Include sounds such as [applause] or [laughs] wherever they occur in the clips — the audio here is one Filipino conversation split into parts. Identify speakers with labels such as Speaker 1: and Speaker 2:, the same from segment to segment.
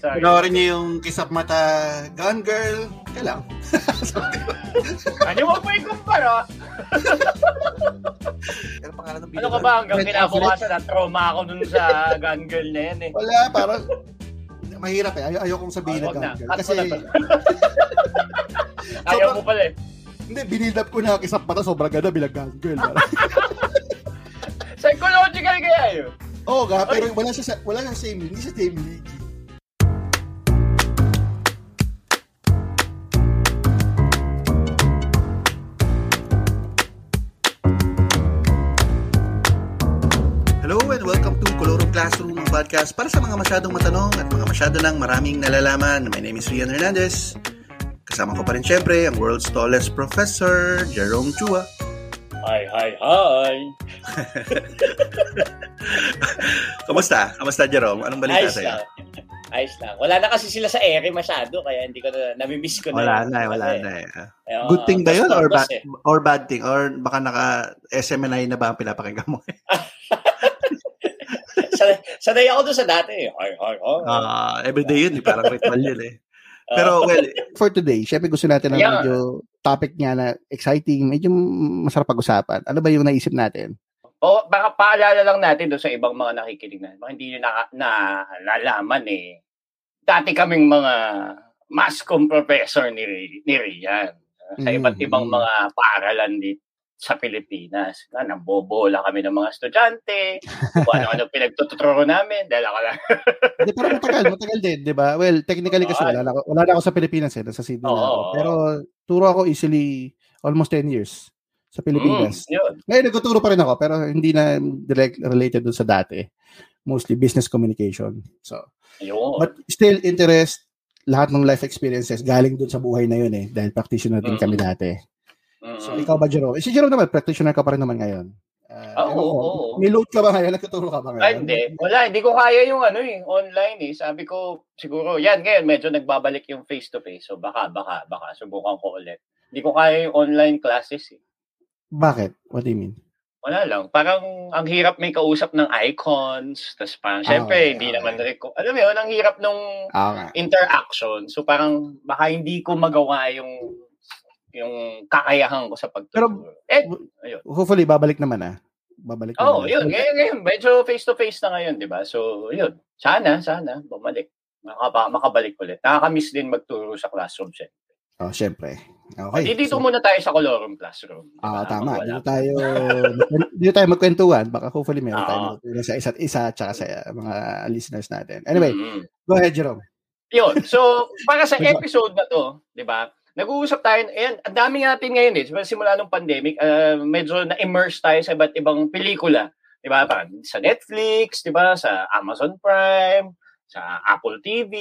Speaker 1: Sorry.
Speaker 2: Panoorin niyo yung Kisap Mata Gun Girl. Kaya lang. [laughs]
Speaker 1: ano mo po ikumpara?
Speaker 2: Pero pangalan ng
Speaker 1: Ano ka ba hanggang kinabukasan na trauma ako dun sa gun girl na yan eh.
Speaker 2: Wala, parang mahirap eh. Ayaw, ayaw kong sabihin
Speaker 1: Wag
Speaker 2: na
Speaker 1: na.
Speaker 2: Gun Girl. Kasi.
Speaker 1: Ayaw mo pala eh.
Speaker 2: hindi, binild up ko na Kisap Mata. Sobrang ganda bilang Gun Girl. [laughs]
Speaker 1: Psychological kaya yun.
Speaker 2: Oo nga, pero wala siya, sa- wala siya same, hindi siya same league. Hello and welcome to Colorong Classroom, podcast para sa mga masyadong matanong at mga masyado ng maraming nalalaman. My name is Rian Hernandez. Kasama ko pa rin syempre ang world's tallest professor, Jerome Chua.
Speaker 1: Hi, hi, hi. [laughs]
Speaker 2: Kamusta? Kamusta, Jerome? Anong balita
Speaker 1: Ayos
Speaker 2: sa'yo?
Speaker 1: lang. Ayos lang. Wala na kasi sila sa ere masyado, kaya hindi ko na, namimiss ko na.
Speaker 2: Wala na, eh, wala
Speaker 1: Kasi,
Speaker 2: na. eh.
Speaker 1: eh,
Speaker 2: Good thing ba yun or, ba-
Speaker 1: eh.
Speaker 2: or bad thing? Or baka naka SMNI na ba ang pinapakinggan mo? [laughs] [laughs]
Speaker 1: Sanay, sanay ako doon sa dati. eh. Hi, hi, hi.
Speaker 2: Ah, everyday yun, eh, parang ritual yun eh.
Speaker 1: Ah,
Speaker 2: Pero well, [laughs] for today, syempre gusto natin ng
Speaker 1: Yeah.
Speaker 2: medyo topic niya na exciting, medyo masarap pag-usapan. Ano ba yung naisip natin?
Speaker 1: O baka paalala lang natin doon sa ibang mga nakikinig na. Baka hindi nyo na, na nalalaman eh. Dati kaming mga mascom professor ni, ni Rian. Sa
Speaker 2: Mm.
Speaker 1: iba't ibang mga paaralan dito sa Pilipinas. Na, nambobola kami ng mga estudyante. Kung ano-ano [laughs] pinagtuturo namin. Dahil ako lang.
Speaker 2: Hindi, pero matagal, matagal din, di ba? Well, technically kasi wala na ako, wala na ako sa Pilipinas eh, nasa Sydney na
Speaker 1: Oo,
Speaker 2: ako. Pero turo ako easily almost 10 years sa Pilipinas.
Speaker 1: Mm, yun.
Speaker 2: Ngayon, nagtuturo pa rin ako, pero hindi na direct related dun sa dati. Mostly business communication. So,
Speaker 1: Yun.
Speaker 2: but still interest, lahat ng life experiences galing dun sa buhay na yun eh, dahil practitioner din
Speaker 1: Mm.
Speaker 2: kami dati. So, ikaw ba, Jerome? Eh, si Jerome naman, practitioner ka pa rin naman ngayon. Ah,
Speaker 1: Oo, oo.
Speaker 2: May load ka ba ngayon? Nagtuturo ka ba ngayon?
Speaker 1: Ay, hindi. Wala, hindi ko kaya yung ano eh, online eh. Sabi ko, siguro, yan, ngayon, medyo nagbabalik yung face-to-face. So, baka, baka, baka, subukan ko ulit. Hindi ko kaya yung online classes eh.
Speaker 2: Bakit? What do you mean?
Speaker 1: Wala lang. Parang ang hirap may kausap ng icons. Tapos parang, syempre,
Speaker 2: okay,
Speaker 1: hindi
Speaker 2: okay.
Speaker 1: naman rin ko, alam mo yun, ang hirap nung
Speaker 2: Ah, nga.
Speaker 1: interaction. So, parang, baka hindi ko magawa yung yung kakayahan ko sa pagtuturo. eh, ayun.
Speaker 2: Hopefully, babalik naman ah. Babalik
Speaker 1: Oh,
Speaker 2: naman.
Speaker 1: yun. Ngayon, ngayon, medyo face-to-face na ngayon, di ba? So, yun. Sana, sana, bumalik. Makaba, makabalik ulit. Nakakamiss din magturo sa classroom siya.
Speaker 2: Oh, syempre.
Speaker 1: Okay.
Speaker 2: Okay.
Speaker 1: dito
Speaker 2: So,
Speaker 1: muna tayo sa Colorum Classroom.
Speaker 2: ah, tama.
Speaker 1: Wala
Speaker 2: Dito tayo, dito tayo magkwentuhan. Baka hopefully meron tayo
Speaker 1: Oo.
Speaker 2: magkwentuhan sa isa't isa tsaka sa mga listeners natin. Anyway,
Speaker 1: Mm.
Speaker 2: go ahead, Jerome.
Speaker 1: Yun. So, para sa [laughs] episode na to, di ba? Nag-uusap tayo, ayan, ang dami natin ngayon eh. Diba, Simula nung pandemic, ah, medyo na-immerse tayo sa iba't ibang pelikula. Di ba? Parang sa Netflix, di ba? Sa Amazon Prime, sa Apple TV,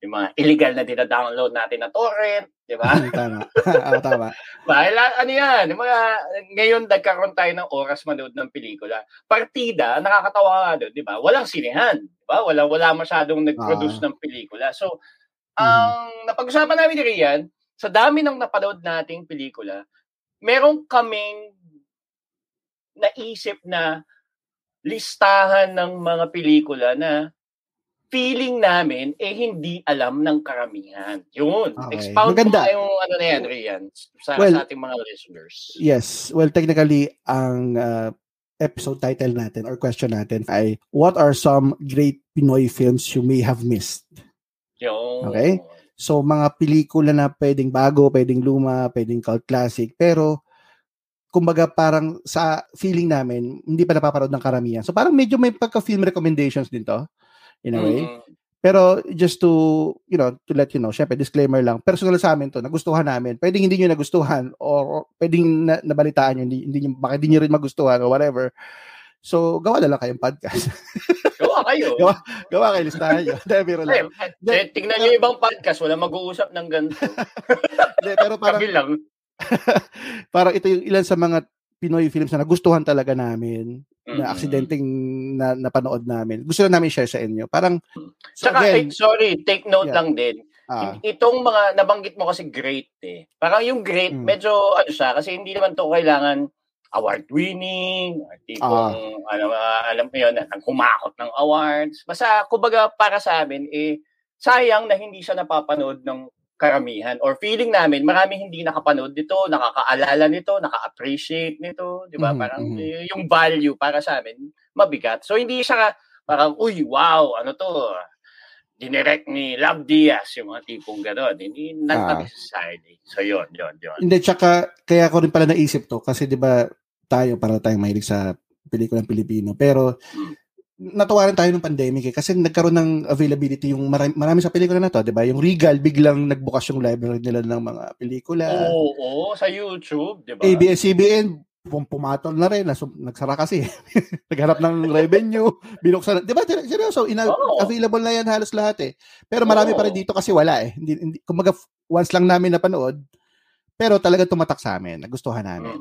Speaker 1: yung mga illegal na dina-download natin na torrent, di ba? [laughs]
Speaker 2: tama. [laughs] Oo, tama.
Speaker 1: Dahil ano yan, yung mga, ngayon nagkaroon tayo ng oras manood ng pelikula. Partida, nakakatawa nga doon, di ba? Walang sinehan, di ba? Wala, wala masyadong nag-produce
Speaker 2: Ah.
Speaker 1: ng pelikula. So, ang napag-usapan namin ni Rian, sa dami ng napanood nating pelikula, meron kaming naisip na listahan ng mga pelikula na feeling namin eh hindi alam ng karamihan. Yun.
Speaker 2: Okay.
Speaker 1: Expound
Speaker 2: Maganda.
Speaker 1: mo yung ano na yan, Rian, sa,
Speaker 2: Well,
Speaker 1: sa ating mga listeners.
Speaker 2: Yes. Well, technically, ang uh, episode title natin or question natin ay What are some great Pinoy films you may have missed?
Speaker 1: Yung,
Speaker 2: Okay. So, mga pelikula na pwedeng bago, pwedeng luma, pwedeng cult classic, pero kumbaga parang sa feeling namin, hindi pa napaparod ng karamihan. So, parang medyo may pagka-film recommendations din to, in a way.
Speaker 1: Mm.
Speaker 2: Pero just to, you know, to let you know, syempre, disclaimer lang, personal sa amin to, nagustuhan namin. Pwedeng hindi nyo nagustuhan or, or pwedeng na, nabalitaan nyo, hindi, hindi nyo, baka hindi nyo rin magustuhan or whatever. So, gawa na lang kayong podcast. [laughs]
Speaker 1: Kayo.
Speaker 2: Gawa- gawa kayo, listahan nyo. [laughs] Hindi, biro
Speaker 1: Eh,
Speaker 2: lang.
Speaker 1: eh, tingnan nyo ibang podcast, wala mag-uusap ng ganito.
Speaker 2: Hindi, [laughs] pero parang,
Speaker 1: lang. [laughs]
Speaker 2: parang ito yung ilan sa mga Pinoy films na nagustuhan talaga namin,
Speaker 1: Mm.
Speaker 2: na aksidenteng na napanood namin. Gusto na namin share sa inyo. Parang, so
Speaker 1: Tsaka,
Speaker 2: again,
Speaker 1: eh, sorry, take note
Speaker 2: Yeah.
Speaker 1: lang din.
Speaker 2: ah,
Speaker 1: Itong mga nabanggit mo kasi great eh. Parang yung great,
Speaker 2: Mm.
Speaker 1: medyo ano siya, kasi hindi naman to kailangan award-winning, tipong, ano, uh, alam mo yun, ang kumakot ng awards. Basta, kumbaga, para sa amin, eh, sayang na hindi siya napapanood ng karamihan or feeling namin marami hindi nakapanood nito, nakakaalala nito, naka-appreciate nito, 'di ba? Mm-hmm. Parang mm-hmm. yung value para sa amin mabigat. So hindi siya parang uy, wow, ano to? dinirect ni Love Diaz, yung mga tipong gano'n. Hindi, not ah. So, yun, yun, yun.
Speaker 2: Hindi, tsaka, kaya ko rin pala naisip to, kasi di ba, tayo, para tayong mahilig sa pelikulang Pilipino. Pero, natuwa rin tayo ng pandemic eh, kasi nagkaroon ng availability yung marami, marami sa pelikula na to, 'di ba? Yung Regal biglang nagbukas yung library nila ng mga pelikula.
Speaker 1: Oo, oo sa YouTube, 'di ba?
Speaker 2: ABS-CBN pumatol na rin, nagsara kasi. [laughs] Nagharap ng revenue, binuksan. 'Di ba? Seryoso, ina- oh. available na yan halos lahat eh. Pero marami oh. pa rin dito kasi wala eh. Hindi, hindi kumbaga once lang namin napanood, pero talaga tumatak sa amin, nagustuhan namin.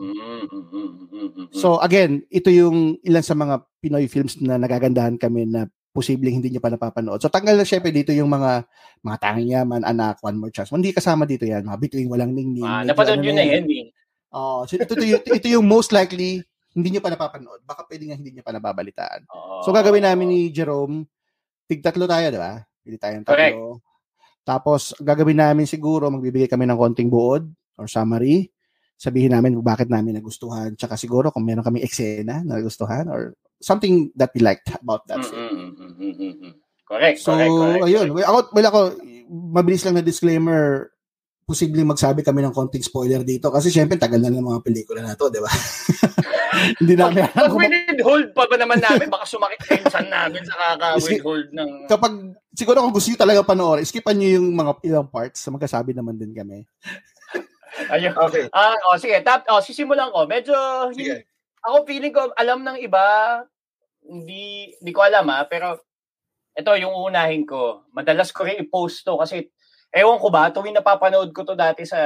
Speaker 2: So again, ito yung ilan sa mga Pinoy films na nagagandahan kami na posibleng hindi niyo pa napapanood. So tanggal na syempre dito yung mga mga tanging yaman, anak, one more chance. Hindi kasama dito yan. Mga bituing walang ningning.
Speaker 1: Ah, napanood ano yun na yan. Eh.
Speaker 2: Oh, so ito, ito, ito, ito yung most likely hindi niyo pa napapanood. Baka pwede nga hindi niyo pa nababalitaan. Oh. So gagawin namin ni Jerome, tig tatlo tayo, di ba? Pili tayong tatlo. Correct. Tapos gagawin namin siguro, magbibigay kami ng konting buod or summary, sabihin namin bakit namin nagustuhan, tsaka siguro kung meron kami eksena na nagustuhan or something that we liked about that
Speaker 1: scene. Mm-hmm. Correct,
Speaker 2: so,
Speaker 1: correct, correct.
Speaker 2: ayun. Well, ako, well, ako, mabilis lang na disclaimer, posibleng magsabi kami ng konting spoiler dito kasi syempre tagal na ng mga pelikula na to, di ba? [laughs] Hindi namin
Speaker 1: alam. Pag hold pa ba naman namin, baka sumakit tension namin sa kaka-withhold ng...
Speaker 2: Kapag, siguro kung gusto nyo talaga panoorin, skipan nyo yung mga ilang parts, sa magkasabi naman din kami.
Speaker 1: Ayun. Okay. Ah, uh, oh, sige, tap, oh, sisimulan ko. Medyo sige. ako feeling ko alam ng iba, hindi hindi ko alam ah, pero ito yung unahin ko. Madalas ko rin i-post to kasi ewan ko ba, tuwing napapanood ko to dati sa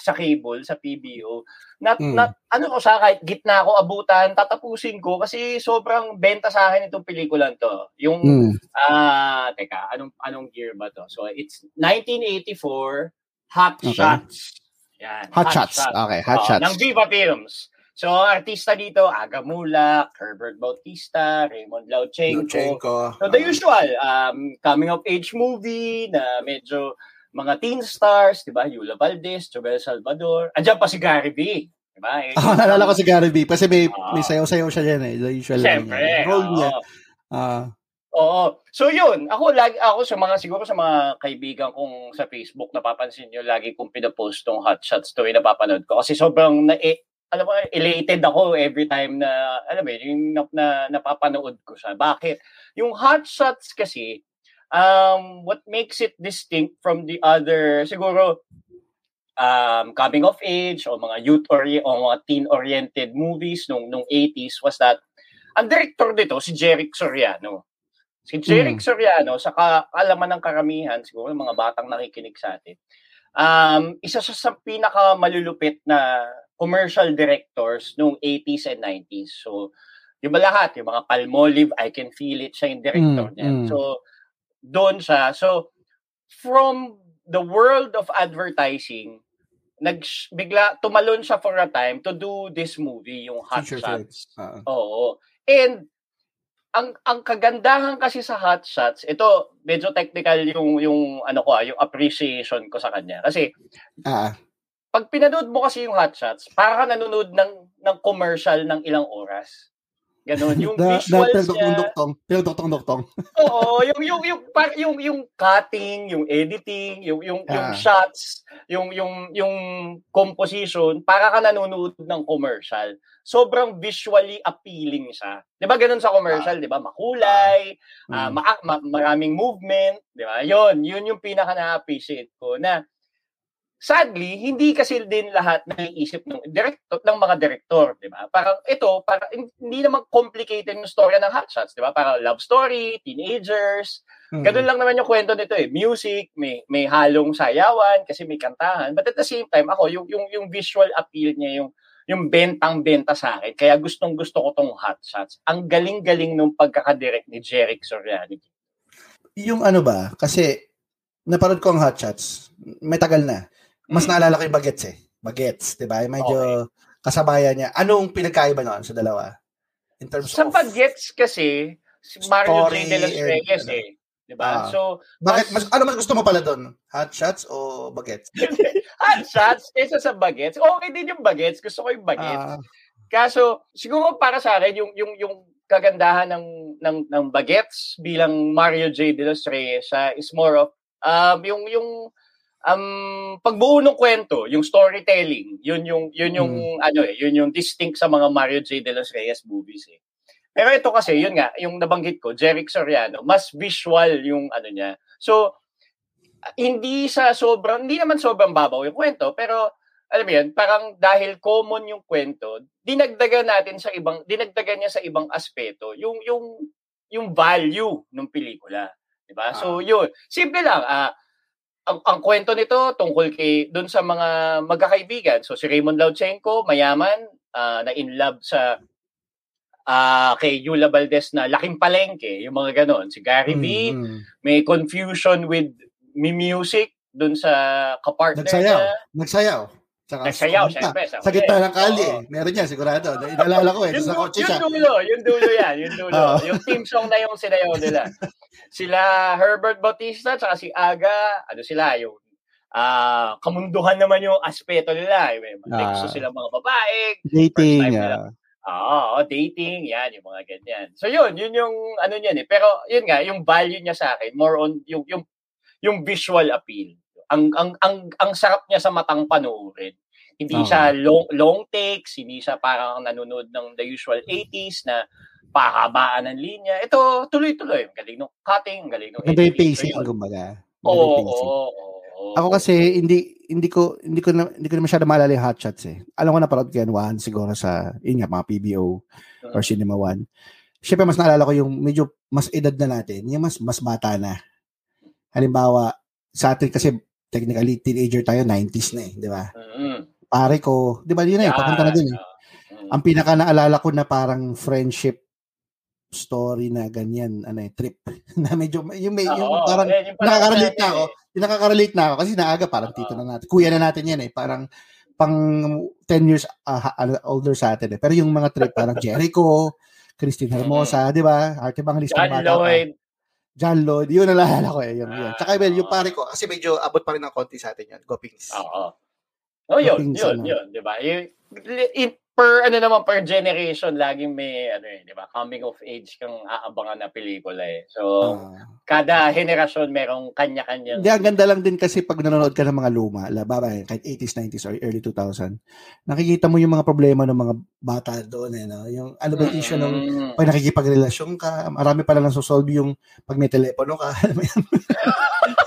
Speaker 1: sa cable, sa PBO, not, mm. not ano ko sa kahit gitna ako abutan, tatapusin ko kasi sobrang benta sa akin itong pelikulan to. Yung, mm. ah, uh, teka, anong, anong year ba to? So, it's 1984, Hot okay. Shots.
Speaker 2: Yan. Hot, hot shots. shots. Okay, hot oh, shots.
Speaker 1: Ng Viva Films. So, artista dito, Aga Mula, Herbert Bautista, Raymond Lauchenko. Lauchenko. So, the usual, um, coming-of-age movie na medyo mga teen stars, di ba? Yula Valdez, Jobel Salvador. Andiyan pa si Gary V. Di ba? [laughs] Eh,
Speaker 2: oh, nalala ko si Gary V. Kasi may, uh, may sayaw-sayaw siya dyan eh. The usual.
Speaker 1: Siyempre.
Speaker 2: Role niya. Uh,
Speaker 1: Oo. So yun, ako lagi ako sa mga siguro sa mga kaibigan kong sa Facebook napapansin niyo lagi kong pina-post tong hot shots to eh, napapanood ko kasi sobrang na eh, alam mo elated ako every time na alam mo yung na, na, napapanood ko siya. Bakit? Yung hot shots kasi um what makes it distinct from the other siguro um coming of age o mga youth or o mga teen oriented movies nung nung 80s was that ang director dito si Jeric Soriano Si Jeric mm. Soriano, sa kaalaman ng karamihan, siguro mga batang nakikinig sa atin, um, isa siya sa pinakamalulupit na commercial directors noong 80s and 90s. So, yung ba lahat, yung mga Palmolive, I Can Feel It, siya yung director mm, niya. Mm. So, doon siya. So, from the world of advertising, nag bigla tumalon siya for a time to do this movie, yung Hot Shots. Uh-huh. Oo. And ang ang kagandahan kasi sa hot shots, ito medyo technical yung yung ano ko, ah, yung appreciation ko sa kanya. Kasi ah pag pinanood mo kasi yung hot shots, para ka nanonood ng ng commercial ng ilang oras. Ganon. Yung [laughs]
Speaker 2: da,
Speaker 1: visuals
Speaker 2: da, niya. Doktong, doktong doktong.
Speaker 1: Oo, yung yung yung yung yung, yung cutting, yung editing, yung yung ah. yung shots, yung yung yung composition para ka nanonood ng commercial. Sobrang visually appealing siya. 'Di ba ganun sa commercial, ah. 'di ba? Makulay, ah. uh, ma- ma- maraming movement, 'di ba? 'Yon, 'yun yung pinaka na-appreciate ko na Sadly, hindi kasi din lahat naiisip ng director ng mga direktor, 'di ba? Parang ito, para hindi naman complicated yung story ng Hot Shots, 'di ba? Para love story, teenagers. Hmm. Ganun lang naman yung kwento nito eh. Music, may may halong sayawan kasi may kantahan. But at the same time, ako yung yung yung visual appeal niya, yung yung bentang-benta sa akin. Kaya gustong-gusto ko tong Hot Shots. Ang galing-galing nung pagkakadirect ni Jeric Soriano.
Speaker 2: Yung ano ba, kasi napanood ko ang Hot Shots, may tagal na mas naalala ko yung bagets eh. Bagets, di ba? Medyo, okay. kasabayan niya. Anong pinagkaiba noon sa dalawa? In terms
Speaker 1: Sa
Speaker 2: of...
Speaker 1: bagets kasi, si Mario J. De Los Reyes
Speaker 2: ano.
Speaker 1: eh. Diba?
Speaker 2: Ah.
Speaker 1: So,
Speaker 2: Bakit, mas, ano mas gusto mo pala doon? Hot shots o bagets? [laughs]
Speaker 1: hot shots kaysa sa bagets. Okay din yung bagets. Gusto ko yung bagets.
Speaker 2: Ah,
Speaker 1: Kaso, siguro para sa akin, yung, yung, yung kagandahan ng, ng, ng bagets bilang Mario J. De Los Reyes siya is more of um, yung, yung um, pagbuo ng kwento, yung storytelling, yun yung, yun yung, ano eh, yun yung distinct sa mga Mario J. De Los Reyes movies eh. Pero ito kasi, yun nga, yung nabanggit ko, Jeric Soriano, mas visual yung ano niya. So, hindi sa sobrang, hindi naman sobrang babaw yung kwento, pero alam mo yan, parang dahil common yung kwento, dinagdagan natin sa ibang, dinagdagan niya sa ibang aspeto, yung, yung, yung value ng pelikula. Diba? So, yun. Simple lang. ah ang, ang kwento nito tungkol kay doon sa mga magkakaibigan. So si Raymond Lautsenko, mayaman, ah, na in love sa ah kay Yula Valdez na laking palengke, yung mga ganon. Si Gary V,
Speaker 2: mm, mm.
Speaker 1: may confusion with me music doon sa kapartner
Speaker 2: Nagsayaw.
Speaker 1: niya.
Speaker 2: Nagsayaw. Saka
Speaker 1: Nagsayaw,
Speaker 2: sa-
Speaker 1: syempre.
Speaker 2: Sa gitna ng kali
Speaker 1: Oo.
Speaker 2: eh. Meron yan, sigurado. Inalala ko eh.
Speaker 1: Yung,
Speaker 2: Sa kotse
Speaker 1: yung
Speaker 2: siya.
Speaker 1: dulo, yung dulo yan, yung dulo. [laughs]
Speaker 2: Oo.
Speaker 1: yung team song na yung sinayaw nila. [laughs] Sila Herbert Bautista, tsaka si Aga, ano sila, yung ah kamunduhan naman yung aspeto nila. May
Speaker 2: Ah.
Speaker 1: gusto sila mga babae,
Speaker 2: Dating.
Speaker 1: First time
Speaker 2: ah.
Speaker 1: Oo, dating, yan, yung mga ganyan. So yun, yun yung ano niyan eh. Pero yun nga, yung value niya sa akin, more on yung yung yung visual appeal. Ang ang ang ang sarap niya sa matang panoorin. Hindi
Speaker 2: Oo.
Speaker 1: siya long long takes, hindi siya parang nanonood ng the usual 80s na pahabaan ng linya. Ito tuloy-tuloy, galing ng cutting, galing ng editing.
Speaker 2: pacing,
Speaker 1: So, yun.
Speaker 2: kumbaga.
Speaker 1: Oo, oo,
Speaker 2: pacing.
Speaker 1: oo, oo.
Speaker 2: Ako kasi hindi hindi ko hindi ko na, hindi ko na masyado maalala yung hot shots eh. Alam ko na parod ko yan one siguro sa yun nga mga PBO or Cinema One. Siyempre mas naalala ko yung medyo mas edad na natin, yung mas mas bata na. Halimbawa, sa atin kasi technically teenager tayo 90s na eh, di ba?
Speaker 1: Mm.
Speaker 2: Pare ko, di ba yun na eh, papunta na dun eh. Ang pinaka naalala ko na parang friendship story na ganyan, ano eh, trip. [laughs] na medyo, yung, may, yung
Speaker 1: Oo,
Speaker 2: parang
Speaker 1: yan, yung
Speaker 2: nakaka-relate na ako.
Speaker 1: eh.
Speaker 2: Yung nakaka-relate na ako kasi naaga parang tito na natin. Kuya na natin yan eh. Parang pang 10 years ano, older sa atin eh. Pero yung mga trip parang Jericho, Christine Hermosa, di ba? Arte Banglis
Speaker 1: John Lloyd.
Speaker 2: John Lloyd. Yun naalala ko eh. Yun, yun.
Speaker 1: Ah,
Speaker 2: Tsaka well, yung pare ko, kasi medyo abot pa rin ng konti sa atin yan. Gopings.
Speaker 1: Oo. Oh, yun,
Speaker 2: Toppings,
Speaker 1: yun,
Speaker 2: ano.
Speaker 1: yun, 'di ba? Yung in- per ano naman per generation laging may ano eh, 'di ba? Coming of age kang aabangan na pelikula eh. So,
Speaker 2: Ah.
Speaker 1: kada henerasyon merong kanya-kanyang
Speaker 2: Hindi, ang ganda lang din kasi pag nanonood ka ng mga luma, laba, kahit 80s, 90s, or early 2000, nakikita mo yung mga problema ng mga bata doon. Eh, no? Yung ano ba issue ng
Speaker 1: Mm.
Speaker 2: pag nakikipagrelasyon ka, marami pala nang sosolve yung pag may telepono ka. [laughs]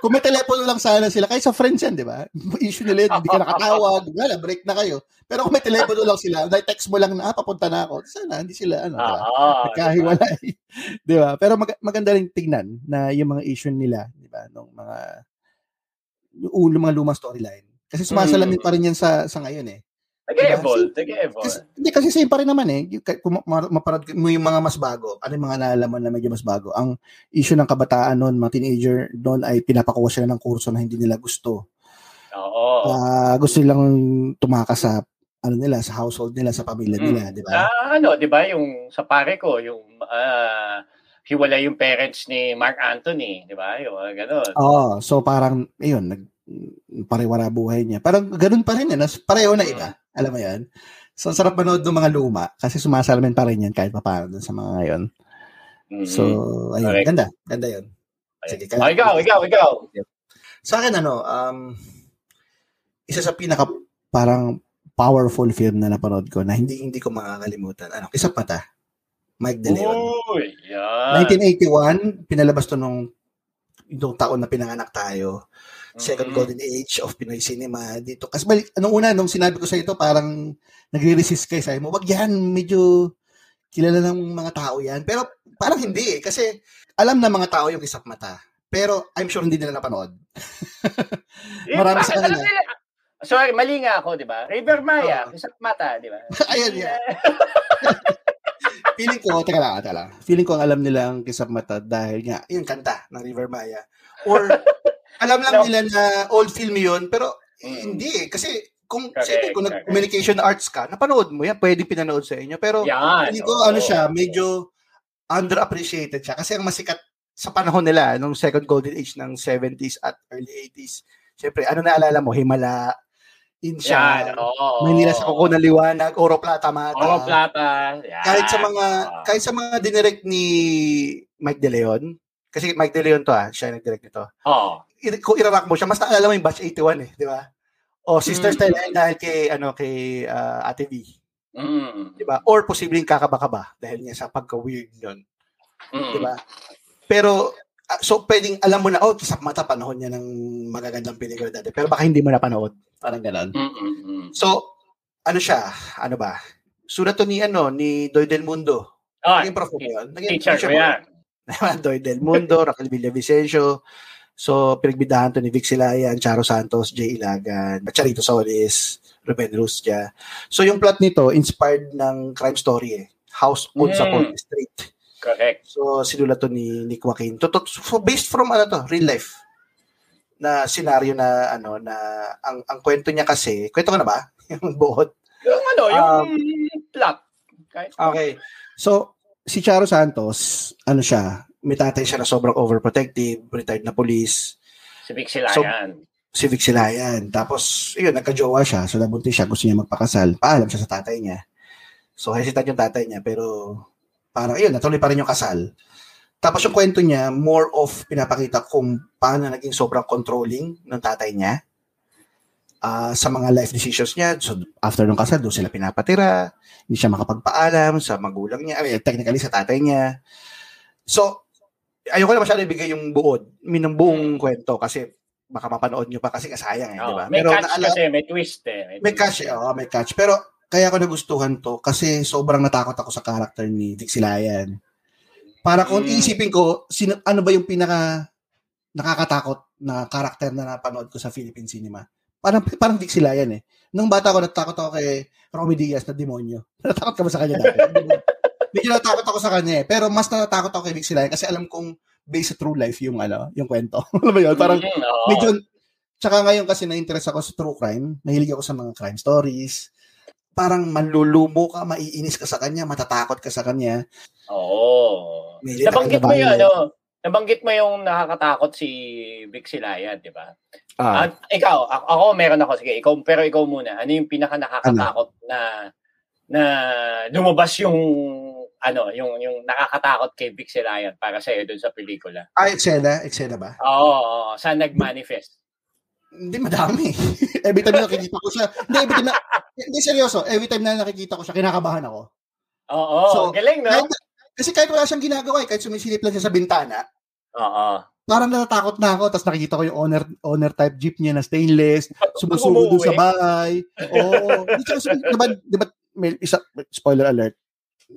Speaker 2: Kung may telepono lang sana sila, kahit sa friends yan, di ba? [laughs] Issue nila yun, hindi ka nakatawag, wala, break na kayo. Pero kung may telepono lang sila, dahil text mo lang na, ah, papunta na ako, sana, hindi sila, ano, ba?
Speaker 1: Oo.
Speaker 2: Nagkahiwalay. [laughs] di ba? Pero mag- maganda rin tignan na yung mga issue nila, di ba? Nung mga, yung mga lumang storyline. Kasi sumasalamin
Speaker 1: Mm.
Speaker 2: pa rin yan sa, sa ngayon eh.
Speaker 1: Nag-evolve,
Speaker 2: Kasi,
Speaker 1: nag-evolve.
Speaker 2: hindi kasi same pa rin naman eh. Kung ma- maparad mo yung mga mas bago, ano yung mga nalalaman na medyo mas bago. Ang issue ng kabataan noon, mga teenager noon ay pinapakuha sila ng kurso na hindi nila gusto.
Speaker 1: Oo.
Speaker 2: Ah, gusto nilang tumakas sa ano nila, sa household nila, sa pamilya
Speaker 1: Mm.
Speaker 2: nila, di ba?
Speaker 1: Ah, ano, 'di ba, yung sa pare ko, yung ah, hiwalay yung parents ni Mark Anthony, 'di ba? Yung mga ganun.
Speaker 2: Oo, so parang, ayun, nag pariwara buhay niya. Parang ganun pa rin, eh, nas- pareho na iba. Alam mo yan? So, ang sarap manood ng mga luma kasi sumasalamin pa rin yan kahit pa paano dun sa mga ngayon.
Speaker 1: Mhm.
Speaker 2: So, ayun,
Speaker 1: Correct.
Speaker 2: ganda. Ganda yun. Sige,
Speaker 1: Oh, ikaw, ikaw, ikaw.
Speaker 2: Sa akin, ano, um, isa sa pinaka parang powerful film na napanood ko na hindi hindi ko makakalimutan. Ano, Kisap Mata. Mike De Leon.
Speaker 1: Uy, yan.
Speaker 2: 1981, pinalabas to nung yung taon na pinanganak tayo. Second golden age of Pinoy cinema dito. Kasi balik, anong una, nung sinabi ko sa ito, parang nagre-resist kayo. Sabi mo, wag yan, medyo kilala ng mga tao yan. Pero parang hindi eh, kasi alam na mga tao yung Kisap Mata. Pero I'm sure hindi nila napanood.
Speaker 1: Eh,
Speaker 2: Marami sa kanila.
Speaker 1: Sorry, mali nga ako, di ba? River Maya,
Speaker 2: Oo.
Speaker 1: isang mata, di ba? [laughs]
Speaker 2: Ayan, yan. Feeling ko, teka lang, teka lang. Feeling ko ang alam nila ang Kisap Mata dahil nga, yung kanta ng River Maya. Or, [laughs] alam lang
Speaker 1: No.
Speaker 2: nila na old film yun, pero
Speaker 1: Mm.
Speaker 2: hindi eh. Kasi, kung
Speaker 1: Correct,
Speaker 2: siyempre, kung nag-communication arts ka, napanood mo yan, pwede pinanood sa inyo. Pero
Speaker 1: Yan.
Speaker 2: hindi ko
Speaker 1: oo.
Speaker 2: ano siya, medyo underappreciated siya kasi ang masikat sa panahon nila nung second golden age ng 70s at early 80s. Siyempre, ano naalala mo? Himala,
Speaker 1: Yan,
Speaker 2: Insya,
Speaker 1: oo.
Speaker 2: Manila sa Kuko ng Liwanag, Oro Plata Mata.
Speaker 1: Oro Plata. Yan.
Speaker 2: kahit sa mga
Speaker 1: Oo.
Speaker 2: kahit sa mga dinirect ni Mike De Leon, kasi Mike De Leon to ah, siya nag-direct nito.
Speaker 1: Oo.
Speaker 2: I- kung irarak mo siya, mas naalala mo yung Batch 81 eh, di ba? O Sister
Speaker 1: Mm.
Speaker 2: Style dahil- kay ano kay ah, Ate V,
Speaker 1: Mm.
Speaker 2: di ba? Or posibleng kakaba-kaba dahil niya sa pagka-weird nun,
Speaker 1: Mm.
Speaker 2: di ba? Pero ah, so pwedeng alam mo na oh, kisap mata panahon niya ng magagandang pelikula dati. Pero baka hindi mo napanood. Parang gano'n.
Speaker 1: Mm, mm, mm.
Speaker 2: So, ano siya? Ano ba? Sulat to ni ano ni Doy Del Mundo.
Speaker 1: Ah,
Speaker 2: Naging prof mo yun? Naging
Speaker 1: teacher
Speaker 2: mo
Speaker 1: yan. [laughs]
Speaker 2: Doy Del Mundo, Raquel Villavicencio. So, pinagbidahan to ni Vic Silayan, Charo Santos, Jay Ilagan, Charito Solis, Ruben Rustia. So, yung plot nito, inspired ng crime story eh. House on sa
Speaker 1: Mm.
Speaker 2: Polk Street.
Speaker 1: Correct.
Speaker 2: So, sinulat to ni Nick Joaquin. To, to, so, based from ano to, real life na senaryo na ano na ang ang kwento niya kasi kwento ko na ba [laughs] yung buod
Speaker 1: Yung ano, yung
Speaker 2: Um,
Speaker 1: plot. Kahit,
Speaker 2: Okay. So, si Charo Santos, ano siya, may tatay siya na sobrang overprotective, retired na police,
Speaker 1: Si Vic sila
Speaker 2: So,
Speaker 1: yan.
Speaker 2: civic silayan. Tapos, yun, nagka-jowa siya, so nabuntis siya, gusto niya magpakasal. Paalam siya sa tatay niya. So, hesitant yung tatay niya, pero parang, yun, natuloy pa rin yung kasal. Tapos yung kwento niya, more of pinapakita kung paano naging sobrang controlling ng tatay niya ah, sa mga life decisions niya. So, after nung kasal, doon sila pinapatira. Hindi siya makapagpaalam sa magulang niya. I mean, technically, sa tatay niya. So, ayoko na masyado ibigay yung buod, I mean, ng buong kwento kasi baka mapanood nyo pa kasi kasayang eh, di
Speaker 1: Oo,
Speaker 2: ba?
Speaker 1: Oh, may catch
Speaker 2: naala-
Speaker 1: kasi, may twist eh.
Speaker 2: may
Speaker 1: twist.
Speaker 2: catch, eh, oo, may catch. Pero kaya ko nagustuhan to kasi sobrang natakot ako sa character ni Dick Silayan. Para kung
Speaker 1: Mm.
Speaker 2: iisipin ko, sino, ano ba yung pinaka nakakatakot na character na napanood ko sa Philippine cinema? Parang, parang Dick Silayan eh. Nung bata ko, natakot ako kay Romy Diaz na demonyo. [laughs] Natakot ka ba sa kanya dati? [laughs] Medyo natakot ako sa kanya eh. Pero mas natatakot ako kay Dick Silayan kasi alam kong based sa true life yung ano, yung kwento. [laughs] alam mo yun? Parang
Speaker 1: Mm,
Speaker 2: medyo tsaka ngayon kasi na-interest ako sa true crime, mahilig ako sa mga crime stories. Parang manlulumo ka, maiinis ka sa kanya, matatakot ka sa kanya.
Speaker 1: Oo.
Speaker 2: May
Speaker 1: Nabanggit mo
Speaker 2: eh.
Speaker 1: ano, nabanggit mo yung nakakatakot si Vic Silayan, di ba?
Speaker 2: Ah,
Speaker 1: At ikaw, ako, ako meron ako, sige, ikaw, pero ikaw muna, ano yung pinaka nakakatakot na na lumabas yung ano, yung yung nakakatakot kay Vic Silayan para sa iyo doon sa pelikula.
Speaker 2: ah, eksena, eksena ba?
Speaker 1: Oo, oo, saan nag-manifest?
Speaker 2: Hindi madami. [laughs] every time na nakikita ko siya, hindi every time na, hindi seryoso, every time na nakikita ko siya, kinakabahan ako.
Speaker 1: Oo,
Speaker 2: So,
Speaker 1: galing, no?
Speaker 2: Kahit, kasi kahit wala siyang ginagawa, eh, kahit sumisilip lang siya sa bintana,
Speaker 1: Oo.
Speaker 2: parang natatakot na ako, tapos nakikita ko yung owner owner type jeep niya na stainless, [laughs] sumusubo doon sa bahay. Oo. Di ba, di ba, di ba, may isa, spoiler alert,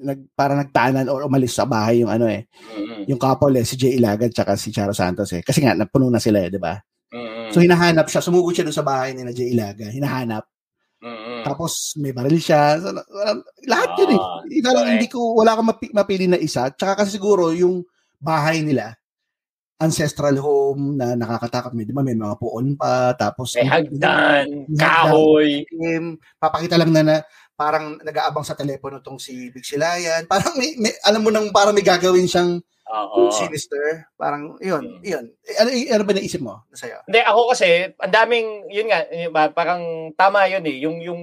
Speaker 2: nag, parang nagtanan or umalis sa bahay yung ano eh,
Speaker 1: Mm-mm.
Speaker 2: yung couple eh, si Jay Ilagan tsaka si Charo Santos eh. Kasi nga, napuno na sila eh, di ba?
Speaker 1: Mm-mm.
Speaker 2: So hinahanap siya, sumugod siya doon sa bahay ni na Jay Ilagan, hinahanap.
Speaker 1: Mm-mm.
Speaker 2: Tapos may baril siya. So, lahat yun eh.
Speaker 1: Ah,
Speaker 2: Ika lang, hindi ko, wala akong mapi, mapili na isa. Tsaka kasi siguro yung bahay nila, ancestral home na nakakatakot. May, di ba, may mga puon pa. Tapos,
Speaker 1: May hagdan,
Speaker 2: May
Speaker 1: kahoy.
Speaker 2: Um, papakita lang na, na parang nag-aabang sa telepono tong si Big Silayan. Parang may, may alam mo nang parang may gagawin siyang
Speaker 1: Oo.
Speaker 2: sinister. Parang, yun,
Speaker 1: Hmm.
Speaker 2: yun. Eh, ano, ano ba naisip mo? Sa'yo?
Speaker 1: Hindi, ako kasi, ang daming, yun nga, ba, parang tama yun eh. Yung, yung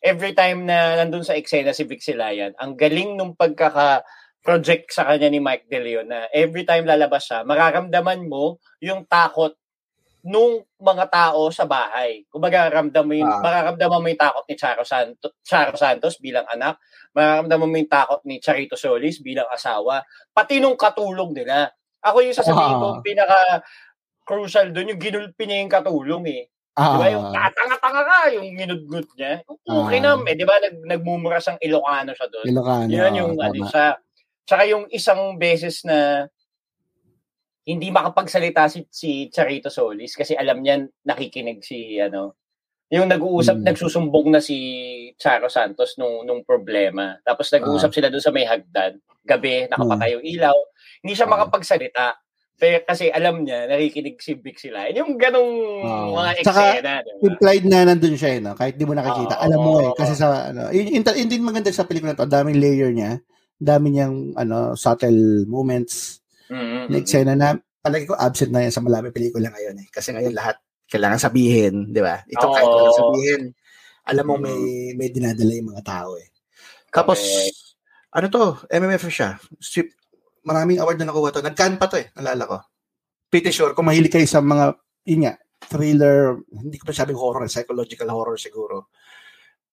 Speaker 1: every time na nandun sa eksena si Vic Silayan, ang galing nung pagkaka project sa kanya ni Mike De Leon na every time lalabas siya, mararamdaman mo yung takot nung mga tao sa bahay. Kumbaga, ramdam mo yung,
Speaker 2: Ah.
Speaker 1: mararamdaman mo yung takot ni Charo Santos, Charo Santos bilang anak, mararamdaman mo yung takot ni Charito Solis bilang asawa, pati nung katulong nila. Ako yung sasabihin ko,
Speaker 2: Ah.
Speaker 1: pinaka crucial doon, yung ginulpi niya yung katulong eh. Di ba? Yung tatanga-tanga ka, yung ginudgut niya. Okay
Speaker 2: Ah.
Speaker 1: na, eh, di ba? Nag, nagmumura siyang Ilocano siya doon.
Speaker 2: Ilocano.
Speaker 1: Yun yung
Speaker 2: oo,
Speaker 1: ano siya. Tsaka yung isang beses na hindi makapagsalita si, si Charito Solis kasi alam niya nakikinig si ano yung nag-uusap
Speaker 2: Mm.
Speaker 1: nagsusumbong na si Charo Santos nung nung problema tapos nag-uusap sila doon sa may hagdan gabi nakapatay yung ilaw hindi siya
Speaker 2: Ah.
Speaker 1: makapagsalita Pero kasi alam niya, nakikinig si Vic sila. Yung ganong
Speaker 2: Oo.
Speaker 1: mga eksena. diba?
Speaker 2: Implied na nandun siya, eh, no? kahit di mo nakikita.
Speaker 1: Oo.
Speaker 2: Alam mo eh. Kasi sa, ano, yun, yun, yun din maganda sa pelikula to. Daming layer niya. Dami niyang, ano, subtle moments.
Speaker 1: Mm-mm.
Speaker 2: na eksena na, palagi ko absent na yan sa malaming pelikula ngayon eh. Kasi ngayon lahat kailangan sabihin, di ba? Ito kahit
Speaker 1: Oo.
Speaker 2: walang sabihin, alam mo may may dinadala yung mga tao eh. Tapos,
Speaker 1: Correct.
Speaker 2: ano to? MMF siya. Si, maraming award na nakuha to. Nag-can pa to eh, nalala ko. Pretty sure, kung mahilig kayo sa mga, yun nga, thriller, hindi ko pa sabing horror, psychological horror siguro.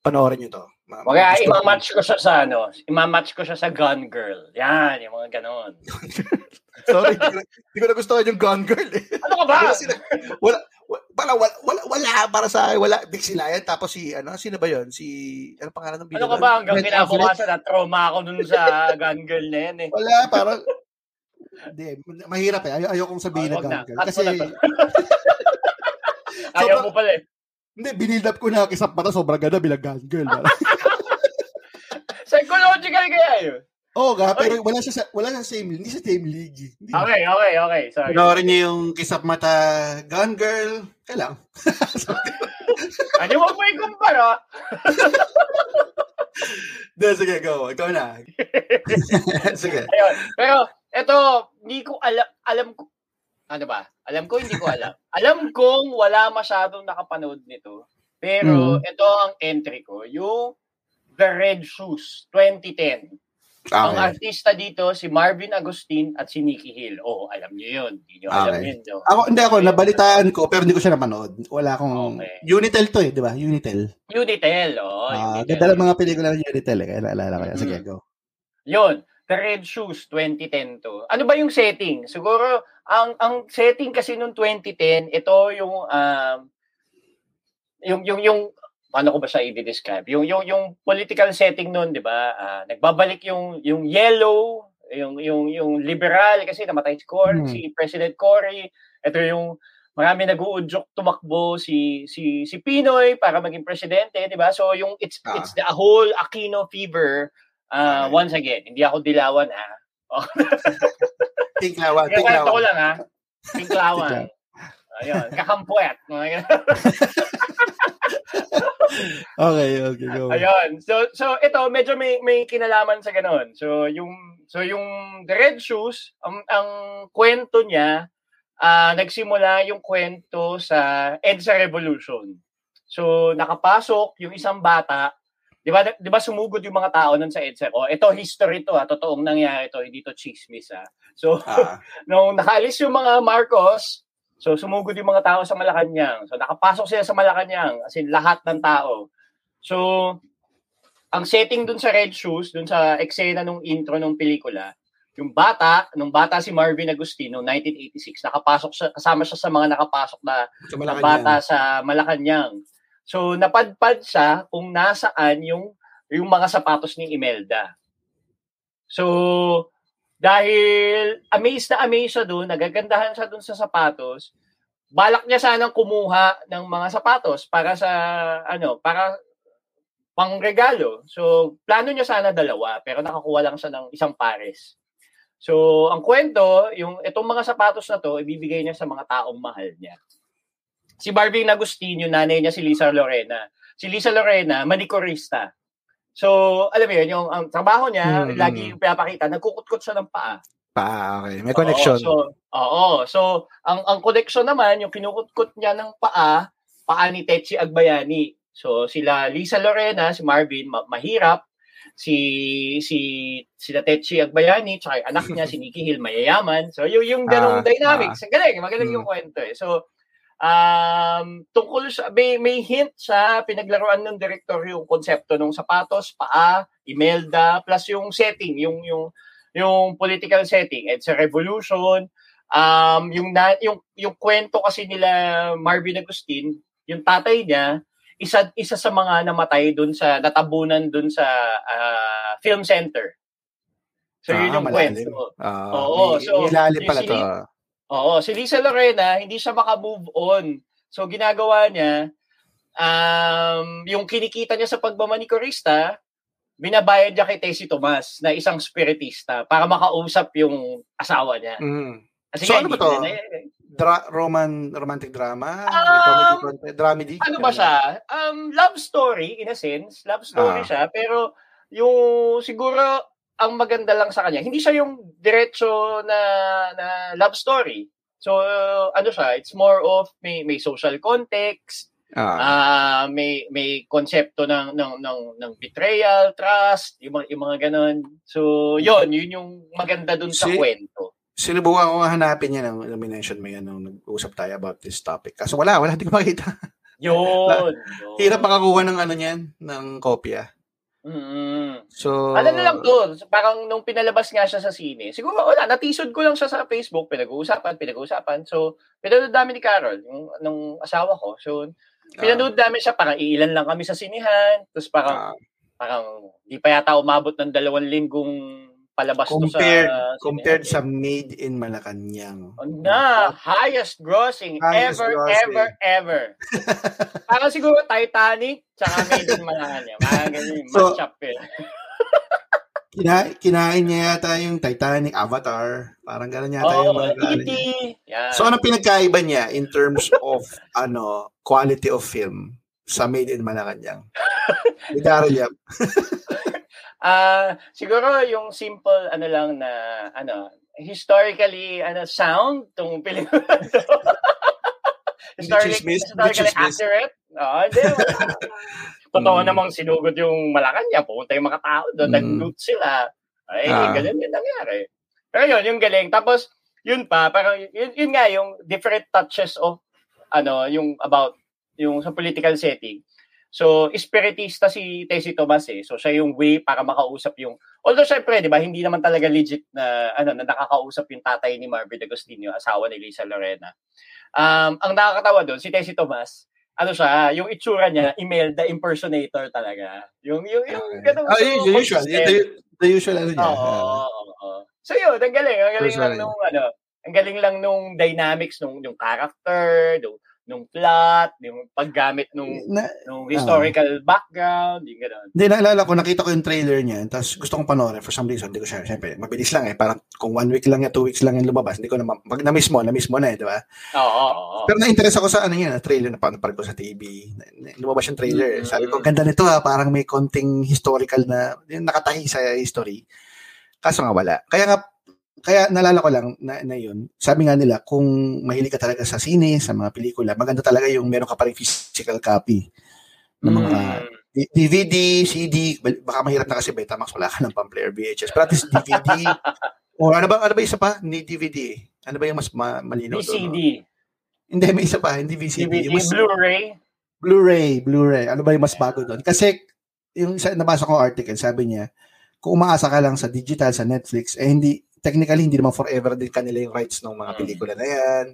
Speaker 2: Panoorin nyo to. Ma-
Speaker 1: Kaya
Speaker 2: gusto-
Speaker 1: imamatch ko siya sa ano, imamatch ko siya sa Gun Girl. Yan, yung mga ganon. [laughs]
Speaker 2: Sorry, hindi ko, na- nagustuhan yung Gone Girl eh.
Speaker 1: Ano ka ba?
Speaker 2: Wala sila, wala, wala, wala, wala, wala, para sa wala, Big Silayan, tapos si, ano, sino ba yun? Si, ano pangalan ng
Speaker 1: Ano ka ba? Hanggang kinabukasan na trauma ako dun sa Gun Girl na yan eh.
Speaker 2: Wala, parang, hindi, mahirap eh. [laughs] Ayaw, ayaw kong sabihin
Speaker 1: Oh,
Speaker 2: na. Gone Girl. Kasi.
Speaker 1: Ayaw mo pala eh.
Speaker 2: Hindi, binild up ko na kisap mata, sobrang ganda bilang Girl. [laughs]
Speaker 1: Psychological kaya yun.
Speaker 2: Oo nga, pero wala siya sa, wala siya sa same, hindi sa same league. eh. Hindi.
Speaker 1: Okay, okay, okay. Sorry.
Speaker 2: Panoorin niyo yung kisap mata, Gone Girl, kailang.
Speaker 1: Ano mo mo ikumpara? [laughs]
Speaker 2: Hindi, sige, go. Ikaw na. [laughs] sige.
Speaker 1: Ayun. Pero, eto, hindi ko alam, alam ko, ano ba? Alam ko, hindi ko alam. alam kong wala masyadong nakapanood nito. Pero,
Speaker 2: Mm.
Speaker 1: ito ang entry ko. Yung The Red Shoes, 2010. Ang
Speaker 2: Okay.
Speaker 1: artista dito, si Marvin Agustin at si Nicky Hill. Oh, alam niyo yun. Hindi niyo alam
Speaker 2: Okay.
Speaker 1: yun. No?
Speaker 2: Ako, hindi ako, nabalitaan ko, pero hindi ko siya napanood. Wala akong,
Speaker 1: Okay.
Speaker 2: Unitel to eh, di ba? Unitel.
Speaker 1: Unitel, oh.
Speaker 2: Ah,
Speaker 1: Unitel.
Speaker 2: ganda ng mga pelikula ng Unitel eh, kaya naalala ko yan. Sige,
Speaker 1: Mm.
Speaker 2: go.
Speaker 1: Yun, The Red Shoes 2010 to. Ano ba yung setting? Siguro ang ang setting kasi nung 2010, ito yung um yung yung yung paano ko ba siya i-describe? Yung yung yung political setting noon, 'di ba? Ah, nagbabalik yung yung yellow, yung yung yung liberal kasi namatay si Cory,
Speaker 2: Hmm.
Speaker 1: si President Cory. Ito yung marami nag-uudyok tumakbo si si si Pinoy para maging presidente, 'di ba? So yung it's
Speaker 2: Ah.
Speaker 1: it's the whole Aquino fever uh,
Speaker 2: Okay.
Speaker 1: once again. Hindi ako dilawan ah. [laughs]
Speaker 2: Tinklawan,
Speaker 1: Kaya kwento ko
Speaker 2: tinklawan.
Speaker 1: lang ha. Tinklawan. Ayun, kakampuet. [laughs]
Speaker 2: Okay, okay, go.
Speaker 1: Ayun. So so ito medyo may may kinalaman sa ganun. So yung so yung The Red Shoes, ang ang kwento niya ah nagsimula yung kwento sa EDSA Revolution. So nakapasok yung isang bata 'Di ba 'di ba sumugod yung mga tao nun sa EDSA? Oh, ito history to ha, totoong nangyari to, hindi to chismis ha. So
Speaker 2: Ah, [laughs]
Speaker 1: nung nakaalis yung mga Marcos, so sumugod yung mga tao sa Malacanang. So nakapasok sila sa Malacanang, as in lahat ng tao. So ang setting dun sa Red Shoes, dun sa eksena nung intro nung pelikula, yung bata, nung bata si Marvin Agustino, 1986, nakapasok siya, kasama siya sa mga nakapasok na
Speaker 2: sa
Speaker 1: na bata sa Malacanang. So napadpad siya kung nasaan yung yung mga sapatos ni Imelda. So dahil amazed na amazed siya doon, nagagandahan siya doon sa sapatos, balak niya sanang kumuha ng mga sapatos para sa ano, para pangregalo. So plano niya sana dalawa, pero nakakuha lang siya ng isang pares. So ang kwento, yung itong mga sapatos na to, ibibigay niya sa mga taong mahal niya si Barbie Agustin, yung nanay niya si Lisa Lorena. Si Lisa Lorena, manikurista. So, alam mo yun, yung ang trabaho niya,
Speaker 2: Mm,
Speaker 1: lagi
Speaker 2: mm.
Speaker 1: yung pinapakita, nagkukutkot siya ng paa.
Speaker 2: Pa, okay. May connection.
Speaker 1: Oo, so, oo. So, ang ang connection naman, yung kinukutkot niya ng paa, paa ni Tetsi Agbayani. So, sila Lisa Lorena, si Marvin, ma- mahirap. Si si sila Tetsi Agbayani, tsaka anak niya, si [laughs] Nikki Hill, mayayaman. So, yung, yung ganong
Speaker 2: Ah,
Speaker 1: dynamics. Ang galing, magaling yung kwento eh. So, um, tungkol sa, may, may hint sa pinaglaruan ng director yung konsepto ng sapatos, paa, Imelda, plus yung setting, yung, yung, yung political setting. It's a revolution. Um, yung, na, yung, yung kwento kasi nila Marvin Agustin, yung tatay niya, isa isa sa mga namatay doon sa natabunan doon sa ah, film center. So yun
Speaker 2: Ah,
Speaker 1: yung
Speaker 2: malalim.
Speaker 1: kwento.
Speaker 2: Ah,
Speaker 1: Oo,
Speaker 2: may-
Speaker 1: so,
Speaker 2: may ilalim
Speaker 1: yung
Speaker 2: pala to.
Speaker 1: Oo, si Lisa Lorena, hindi siya maka-move on. So, ginagawa niya, um, yung kinikita niya sa pagmamanikurista, binabayad niya kay Tessie Tomas na isang spiritista para makausap yung asawa niya.
Speaker 2: Mm.
Speaker 1: Kasi
Speaker 2: So, ano ba to?
Speaker 1: na-
Speaker 2: Dra- roman romantic drama,
Speaker 1: Um,
Speaker 2: comedy, dramedy.
Speaker 1: ano ba siya? Um, love story, in a sense. Love story
Speaker 2: Ah.
Speaker 1: siya. Pero, yung siguro, ang maganda lang sa kanya, hindi siya yung diretso na, na love story. So, uh, ano siya, it's more of may, may social context,
Speaker 2: Ah.
Speaker 1: ah may may konsepto ng ng ng ng betrayal, trust, yung mga, yung mga ganun. So, yun, yun yung maganda dun sa
Speaker 2: Si-
Speaker 1: kwento.
Speaker 2: Sinubukan ko hanapin yan nung minention mo yan nung nag-usap tayo about this topic. Kaso wala, wala, hindi ko makita.
Speaker 1: Yun. [laughs] yun.
Speaker 2: Hirap makakuha ng ano niyan, ng kopya.
Speaker 1: Mm.
Speaker 2: So,
Speaker 1: Ano na lang to, parang nung pinalabas nga siya sa sine, siguro wala, natisod ko lang siya sa Facebook, pinag-uusapan, pinag-uusapan. So, pinanood namin ni Carol, yung nung asawa ko. So, pinanood namin siya, parang iilan lang kami sa sinihan, tapos parang,
Speaker 2: ah,
Speaker 1: parang di pa yata umabot ng dalawang linggong palabas
Speaker 2: compared,
Speaker 1: to sa
Speaker 2: compared sa Made in Malacanang.
Speaker 1: Na, highest grossing
Speaker 2: Highest
Speaker 1: ever,
Speaker 2: grossing.
Speaker 1: ever, ever. [laughs] Parang siguro Titanic, tsaka Made in Malacanang. Mga ganyan,
Speaker 2: So,
Speaker 1: match up eh. [laughs]
Speaker 2: Kina, kinain niya yata yung Titanic, Avatar. Parang gano'n yata
Speaker 1: Oo,
Speaker 2: yung mga ano.
Speaker 1: Yan.
Speaker 2: So, anong pinagkaiba niya in terms of [laughs] ano quality of film sa Made in Malacanang? Ni Daryl Yap.
Speaker 1: Ah, siguro yung simple ano lang na ano, historically ano sound tong [laughs] pelikula to. historically,
Speaker 2: chismis?
Speaker 1: Historically
Speaker 2: chismis?
Speaker 1: accurate. Oo, hindi. [laughs] Totoo
Speaker 2: Mm.
Speaker 1: namang sinugod yung Malacanang. Pumunta yung mga tao doon.
Speaker 2: Mm.
Speaker 1: Nag-loot sila. Ay,
Speaker 2: Ah.
Speaker 1: ganun yung nangyari. Pero yun, yung galing. Tapos, yun pa, parang, yun, yun nga, yung different touches of, ano, yung about, yung sa political setting. So, espiritista si Tessie Tomas eh. So, siya yung way para makausap yung... Although, syempre, di ba, hindi naman talaga legit na, ano, na nakakausap yung tatay ni Marvin Agostino, asawa ni Lisa Lorena. Um, ang nakakatawa doon, si Tessie Tomas, ano siya, yung itsura niya, Imelda impersonator talaga. Yung, yung, yung, ganun.
Speaker 2: Ah, yun, yung usual. Yung, the, the usual ano niya.
Speaker 1: Oo, oo, oo. So yun, ang galing. Ang galing lang nung, ano, ang galing lang nung dynamics nung, nung character, nung, nung plot, yung paggamit nung,
Speaker 2: Na,
Speaker 1: nung historical background, yung gano'n.
Speaker 2: Hindi, naalala ko, nakita ko yung trailer niya, tapos gusto kong panoorin for some reason, hindi ko siya, syempre, mabilis lang eh, parang kung one week lang yan, two weeks lang yan lumabas, hindi ko na, pag na-miss mo, na-miss mo na eh, di ba?
Speaker 1: Oo, oo, oo.
Speaker 2: Pero na-interest ako sa ano na trailer na paano ko sa TV, lumabas yung trailer,
Speaker 1: Mm.
Speaker 2: sabi ko, ganda nito ha, parang may konting historical na, yung nakatahi sa history, kaso nga wala. Kaya nga, kaya nalala ko lang na, na yun, sabi nga nila, kung mahilig ka talaga sa sine, sa mga pelikula, maganda talaga yung meron ka pa rin physical copy ng mga
Speaker 1: Mm.
Speaker 2: DVD, CD, baka mahirap na kasi Betamax, wala ka ng pang-player VHS. Pero at least DVD, [laughs] o ano ba, ano ba isa pa? Ni DVD. Ano ba yung mas ma- malinaw doon?
Speaker 1: VCD,
Speaker 2: Hindi, may isa pa, hindi VCD.
Speaker 1: DVD,
Speaker 2: mas,
Speaker 1: Blu-ray.
Speaker 2: Blu-ray, Blu-ray. Ano ba yung mas bago doon? Kasi, yung isa, nabasa ko article, sabi niya, kung umaasa ka lang sa digital, sa Netflix, eh hindi, technically, hindi naman forever din kanila yung rights ng mga
Speaker 1: Mm.
Speaker 2: pelikula na yan.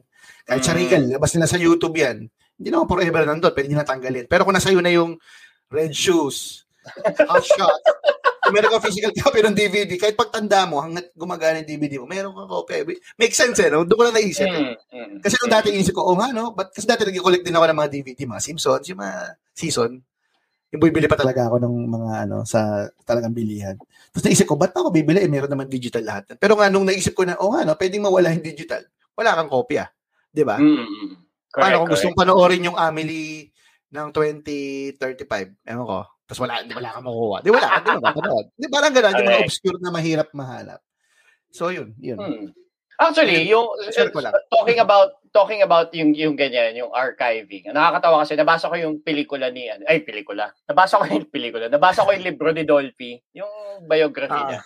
Speaker 2: Kahit sa
Speaker 1: Mm.
Speaker 2: Regal, labas nila sa YouTube yan. Hindi naman forever nandun, pwede nila tanggalin. Pero kung nasa iyo na yung Red Shoes, [laughs] Hot Shot, kung meron ka physical copy ng DVD, kahit pagtanda mo, hanggat gumagana yung DVD mo, meron kang copy. Make sense eh, no? Doon ko lang naisip. eh.
Speaker 1: Mm, mm.
Speaker 2: Kasi nung dati inisip ko, oh nga, no? But, kasi dati nag-collect din ako ng mga DVD, mga Simpsons, yung mga season. Yung bibili pa talaga ako ng mga ano sa talagang bilihan. Tapos naisip ko, ba't ako bibili? Eh, meron naman digital lahat. Pero nga, nung naisip ko na, oh nga, no, pwedeng mawala yung digital. Wala kang kopya. Di ba?
Speaker 1: Mm. Correct,
Speaker 2: Paano kung gustong panoorin yung Amelie ng 2035? Ewan ko. Tapos wala, di wala ka makuha. Di wala, di ba? Di parang gano'n, yung mga obscure na mahirap mahanap. So, yun, yun.
Speaker 1: Hmm. Actually, yung talking about talking about yung yung ganyan, yung archiving. Nakakatawa kasi nabasa ko yung pelikula ni ano, ay pelikula. Nabasa ko yung pelikula. Nabasa ko yung libro ni Dolphy, yung biography
Speaker 2: Ah.
Speaker 1: niya.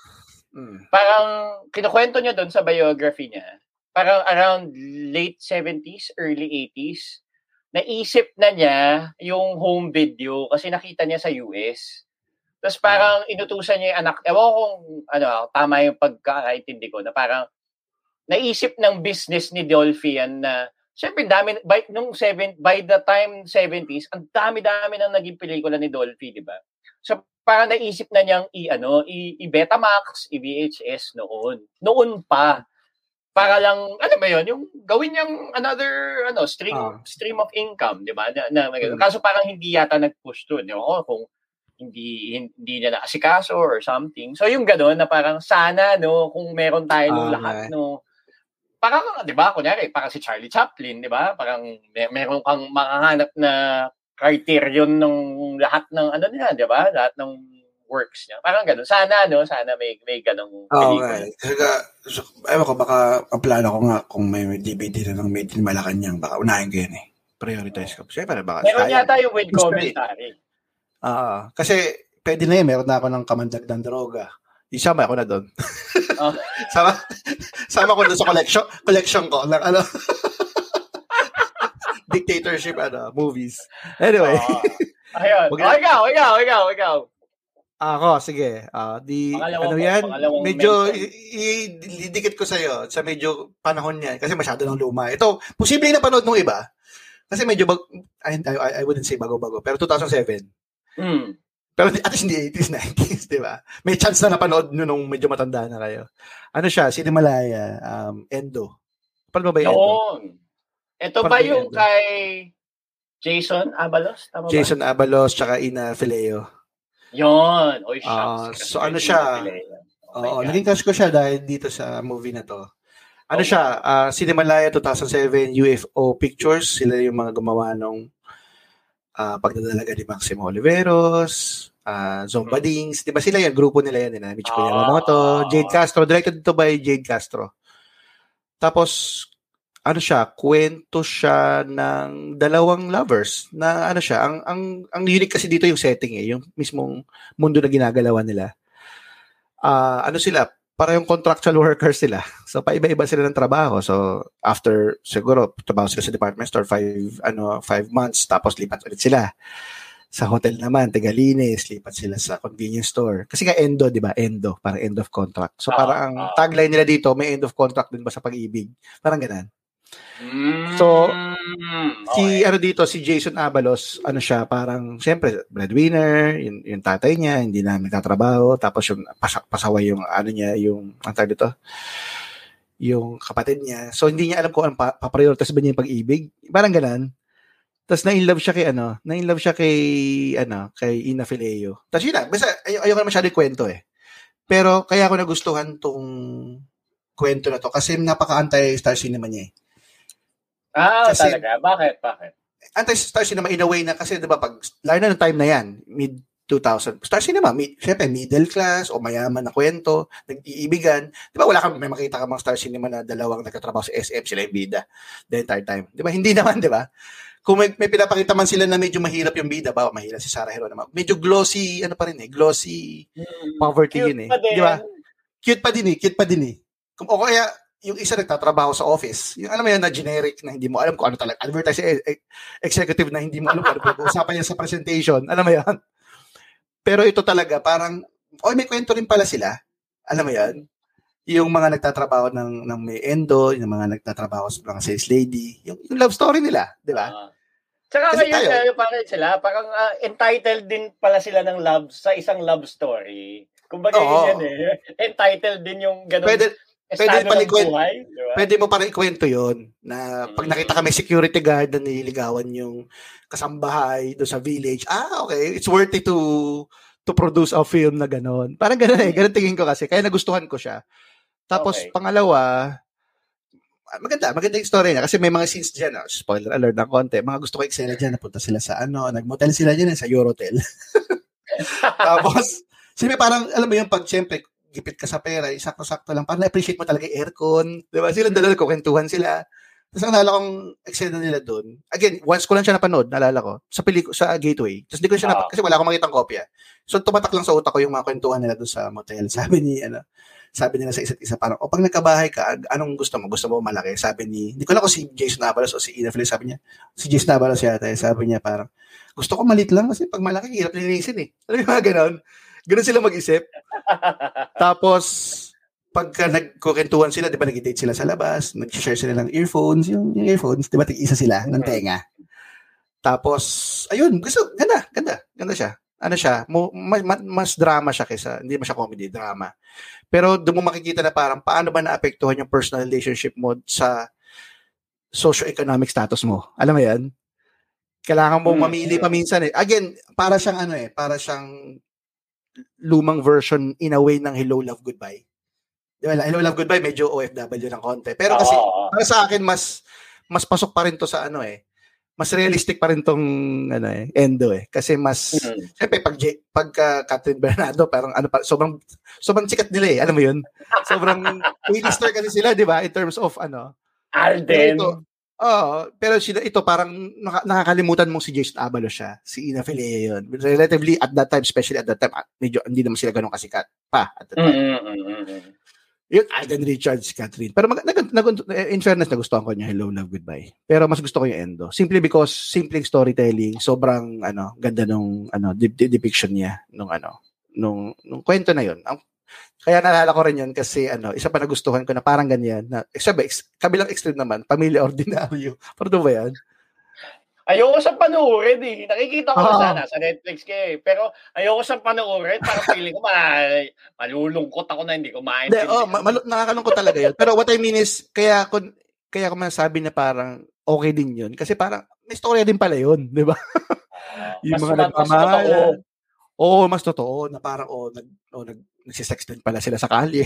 Speaker 2: Mm.
Speaker 1: Parang kinukwento niya doon sa biography niya. Parang around late 70s, early 80s, naisip na niya yung home video kasi nakita niya sa US. Tapos parang inutusan niya yung anak, ewan ko kung ano, tama yung pagkakaintindi ko, na parang naisip ng business ni Dolphy yan na Siyempre, dami, by, nung seven, by the time 70s, ang dami-dami nang naging pelikula ni Dolphy, di ba? So, parang naisip na niyang i, ano, i, i-Betamax, i-VHS noon. Noon pa. Para lang, ano ba yun, yung gawin niyang another, ano, stream,
Speaker 2: Ah.
Speaker 1: stream of income, di ba? Na, na,
Speaker 2: Mm.
Speaker 1: Kaso parang hindi yata nag-push to. Di ba? Kung hindi hindi niya naasikaso or something. So yung gano'n na parang sana no kung meron tayo nung
Speaker 2: Ah,
Speaker 1: lahat
Speaker 2: okay.
Speaker 1: no parang, di ba, kunyari, parang si Charlie Chaplin, di ba? Parang may, meron kang makahanap na criterion ng lahat ng ano niya, di ba? Lahat ng works niya. Parang ganun. Sana, no? Sana may, may ganung
Speaker 2: Oo, nga. eh. Kasi ka, so, ewan ko, baka ang plano ko nga kung may DVD na ng Made in Malacanang, baka unahin ko yun eh. Prioritize ko. Siyempre, baka
Speaker 1: Meron
Speaker 2: sayang.
Speaker 1: yata yung with commentary.
Speaker 2: Ah, kasi
Speaker 3: Pwede na yun, meron na ako ng kamandag ng droga.
Speaker 2: Isama ako na doon.
Speaker 1: Oh. [laughs]
Speaker 2: sama, sama ko doon sa collection, collection ko ng ano, [laughs] dictatorship ano, movies. Anyway,
Speaker 1: Oo. Ayun.
Speaker 2: Wag
Speaker 1: Oh, ikaw, ikaw, ikaw, ikaw.
Speaker 2: ako, sige. Ah, di,
Speaker 1: Pangalawang
Speaker 2: ano yan? Medyo,
Speaker 1: mention.
Speaker 2: i- i- idikit ko sa'yo sa medyo panahon yan. Kasi masyado ng luma. Ito, posible na panood nung iba. Kasi medyo, bag, I, I, I wouldn't say bago-bago. Pero 2007.
Speaker 1: Hmm.
Speaker 2: Pero at least hindi 80s, 90s, di ba? May chance na napanood nyo nung medyo matanda na kayo. Ano siya? Si
Speaker 3: Sinimalaya, um, Endo.
Speaker 2: Paano ba ba yung Endo?
Speaker 1: Yun. Ito ba
Speaker 2: Parang
Speaker 1: yung
Speaker 2: Endo.
Speaker 1: kay Jason Abalos? Tama ba?
Speaker 2: Jason Abalos, tsaka Ina Fileo.
Speaker 1: Yun. Oy, shucks.
Speaker 2: so ano siya?
Speaker 1: Oh
Speaker 3: Oo,
Speaker 1: God.
Speaker 3: naging crush ko siya dahil dito sa movie na to.
Speaker 2: Ano
Speaker 1: Oh.
Speaker 2: siya? Uh, Cinemalaya 2007, UFO Pictures. Sila yung mga gumawa nung uh, pagdadalaga ni Maximo Oliveros, uh, Zomba
Speaker 1: Hmm.
Speaker 2: Dings. Di ba sila yan? Grupo nila yan. Eh, Michiko
Speaker 1: Ah.
Speaker 2: Yamamoto, Jade Castro. Directed to by Jade Castro. Tapos, ano siya, kwento siya ng dalawang lovers na ano siya, ang ang ang unique kasi dito yung setting eh, yung mismong mundo na ginagalawan nila. Ah, ano sila, para yung contractual workers sila. So paiba-iba sila ng trabaho. So after siguro trabaho sila sa department store five ano five months tapos lipat ulit sila. Sa hotel naman, Tegalinis, lipat sila sa convenience store. Kasi nga endo, di ba? Endo, parang end of contract. So
Speaker 1: Ah,
Speaker 2: parang ang
Speaker 1: ah.
Speaker 2: tagline nila dito, may end of contract din ba sa pag-ibig? Parang ganun.
Speaker 1: Mm, okay.
Speaker 2: Si ano dito, si Jason Abalos, ano siya, parang siyempre breadwinner, yung, yung tatay niya, hindi na nagtatrabaho, tapos yung pas- pasaway yung ano niya, yung ang tawag dito, yung kapatid niya. So hindi niya alam kung ano pa, paprioritize ba niya yung pag-ibig. Parang ganun. Tapos na-inlove siya kay ano, na-inlove siya kay ano, kay Ina Fileo. Tapos yun na, basta ay- ayoko na masyado yung kwento eh. Pero kaya ako nagustuhan tong kwento na to kasi napaka-anti-star cinema niya eh.
Speaker 1: Ah,
Speaker 2: kasi-
Speaker 1: talaga? Bakit? Bakit?
Speaker 2: anti-star cinema in a way na kasi 'di ba pag lalo na ng time na 'yan, mid 2000. Star cinema, mid, syempre middle class o mayaman na kwento, nag-iibigan. 'Di ba wala kang may makita ka mga star cinema na dalawang nagtatrabaho sa SM sila yung bida the entire time. 'Di ba? Hindi [laughs] naman, 'di ba? Kung may, may pinapakita man sila na medyo mahirap yung bida, ba mahirap si Sarah Hero naman. Medyo glossy, ano pa rin eh, glossy poverty
Speaker 1: Cute
Speaker 2: yun eh. Di ba?
Speaker 3: Cute pa din eh, cute pa din eh.
Speaker 2: Kung o kaya yung isa nagtatrabaho sa office, yung alam mo yun na generic na hindi mo alam kung ano talaga, advertising e- e- executive na hindi mo alam kung ano pag-uusapan niya sa presentation, alam mo yan. Pero ito talaga, parang, oh, may kwento rin pala sila. Alam mo yan? Yung mga nagtatrabaho ng, ng may endo, yung mga nagtatrabaho sa mga sales lady, yung, yung love story nila, di ba?
Speaker 1: Ah. Tsaka
Speaker 2: Kasi
Speaker 1: ngayon,
Speaker 2: tayo-
Speaker 1: parang sila, parang ah, entitled din pala sila ng love sa isang love story. Kumbaga
Speaker 2: Oo.
Speaker 1: yun eh. [laughs] Entitled din yung ganun
Speaker 2: Pwede, pwede palikwet-
Speaker 1: buhay. Di ba?
Speaker 2: pwede mo parang ikwento yon na pag
Speaker 1: Mm.
Speaker 2: nakita ka may security guard na nililigawan yung kasambahay doon sa village, ah, okay, it's worth it to to produce a film na ganon. Parang ganon eh, ganon tingin ko kasi. Kaya nagustuhan ko siya. Tapos,
Speaker 1: Okay.
Speaker 2: pangalawa, ah, maganda, maganda yung story niya. Kasi may mga scenes dyan, ah, spoiler alert ng konti, mga gusto ko eksena
Speaker 3: dyan, napunta sila sa ano, nagmotel sila dyan eh, sa Eurotel. [laughs] Tapos, sila parang, alam mo yung pag siyempre, gipit ka sa pera, sakto-sakto lang, parang na-appreciate mo talaga yung aircon.
Speaker 2: Di ba? Sila dalawa, kukwentuhan sila.
Speaker 3: Tapos ang naalala kong eksena nila doon,
Speaker 2: Again, once ko lang siya napanood, naalala ko, sa peliko sa Gateway. Tapos di ko siya
Speaker 1: Ah.
Speaker 2: nap- kasi wala akong makitang kopya.
Speaker 3: So tumatak lang sa utak ko yung mga kwentuhan nila doon sa motel. [laughs] Sabi ni ano, sabi nila sa isa't isa parang, o pag nagkabahay ka, anong gusto mo? Gusto mo malaki? Sabi ni, hindi ko alam kung si Jason Avalos o si Ina Feliz, sabi niya, si Jason Avalos yata, eh, sabi niya parang, gusto ko malit lang kasi pag malaki, hirap linisin eh. [laughs] Alam mo mga ganon? Ganon sila mag-isip. Tapos, pagka nagkukentuhan sila, di ba nag-date sila sa labas, nag-share sila ng earphones, yung, yung earphones, di ba tig-isa sila ng tenga. Tapos, ayun, gusto, ganda, ganda, ganda siya. Ano siya, mo, mas, mas drama siya kaysa, hindi mo siya comedy, drama. Pero doon mo makikita na parang paano ba naapektuhan yung personal relationship mo sa socio-economic status mo. Alam mo yan? Kailangan mong
Speaker 1: Mm.
Speaker 2: mamili pa minsan eh. Again,
Speaker 3: Para siyang ano eh, para siyang
Speaker 2: lumang version in a way ng Hello, Love, Goodbye. Ba? Hello Love Goodbye, medyo OFW ng konti. Pero kasi,
Speaker 1: Oo.
Speaker 2: para sa akin, mas mas pasok pa rin to sa ano eh. Mas realistic pa rin tong ano eh, Endo eh. Kasi mas,
Speaker 1: Mm.
Speaker 2: Siyempre, pag, J- pagka Catherine Bernardo, parang ano pa, sobrang, sobrang sikat nila eh. Alam mo yun? Sobrang [laughs] A-lister kasi sila, di ba? In terms of ano.
Speaker 1: Alden.
Speaker 2: Ito, Oo, pero sila, ito parang naka- nakakalimutan mong si Jason Avalos siya. Si Ina Filea yun. Relatively, at that time, especially at that time, ah, medyo hindi naman sila ganun kasikat pa at that time.
Speaker 1: Mm, mm, mm, mm.
Speaker 2: Yun, Alden Richards, Catherine. Pero mag, nag, nag- in fairness, nagustuhan ko niya Hello, Love, Goodbye. Pero mas gusto ko yung Endo. Simply because, simpleng storytelling, sobrang, ano, ganda nung, ano, de- de- depiction niya, nung, ano, nung, nung kwento na yun. Ang, kaya naalala ko rin yun kasi, ano, isa pa nagustuhan ko na parang ganyan, na, sabi, ex, kabilang extreme naman, Pamilya Ordinaryo. [laughs] Parang ba yan?
Speaker 1: Ayoko sa panoorin eh. Nakikita ko na
Speaker 2: Oo.
Speaker 1: sana sa Netflix ka eh. Pero ayoko sa panoorin. Parang feeling ko ma- malulungkot ako na hindi ko
Speaker 2: Hindi,
Speaker 1: maintindihan.
Speaker 2: oh, ma- malu- nakakalungkot talaga yun. Pero what I mean is, kaya ako, kaya ako masabi na parang okay din yun. Kasi parang, may storya din pala yun, di ba?
Speaker 1: Oo. [laughs]
Speaker 2: yung
Speaker 1: Mas-
Speaker 2: mga
Speaker 1: totoo.
Speaker 2: Oo, mas totoo na parang oh, nag oh, nag nagsisex din pala sila sa kalye.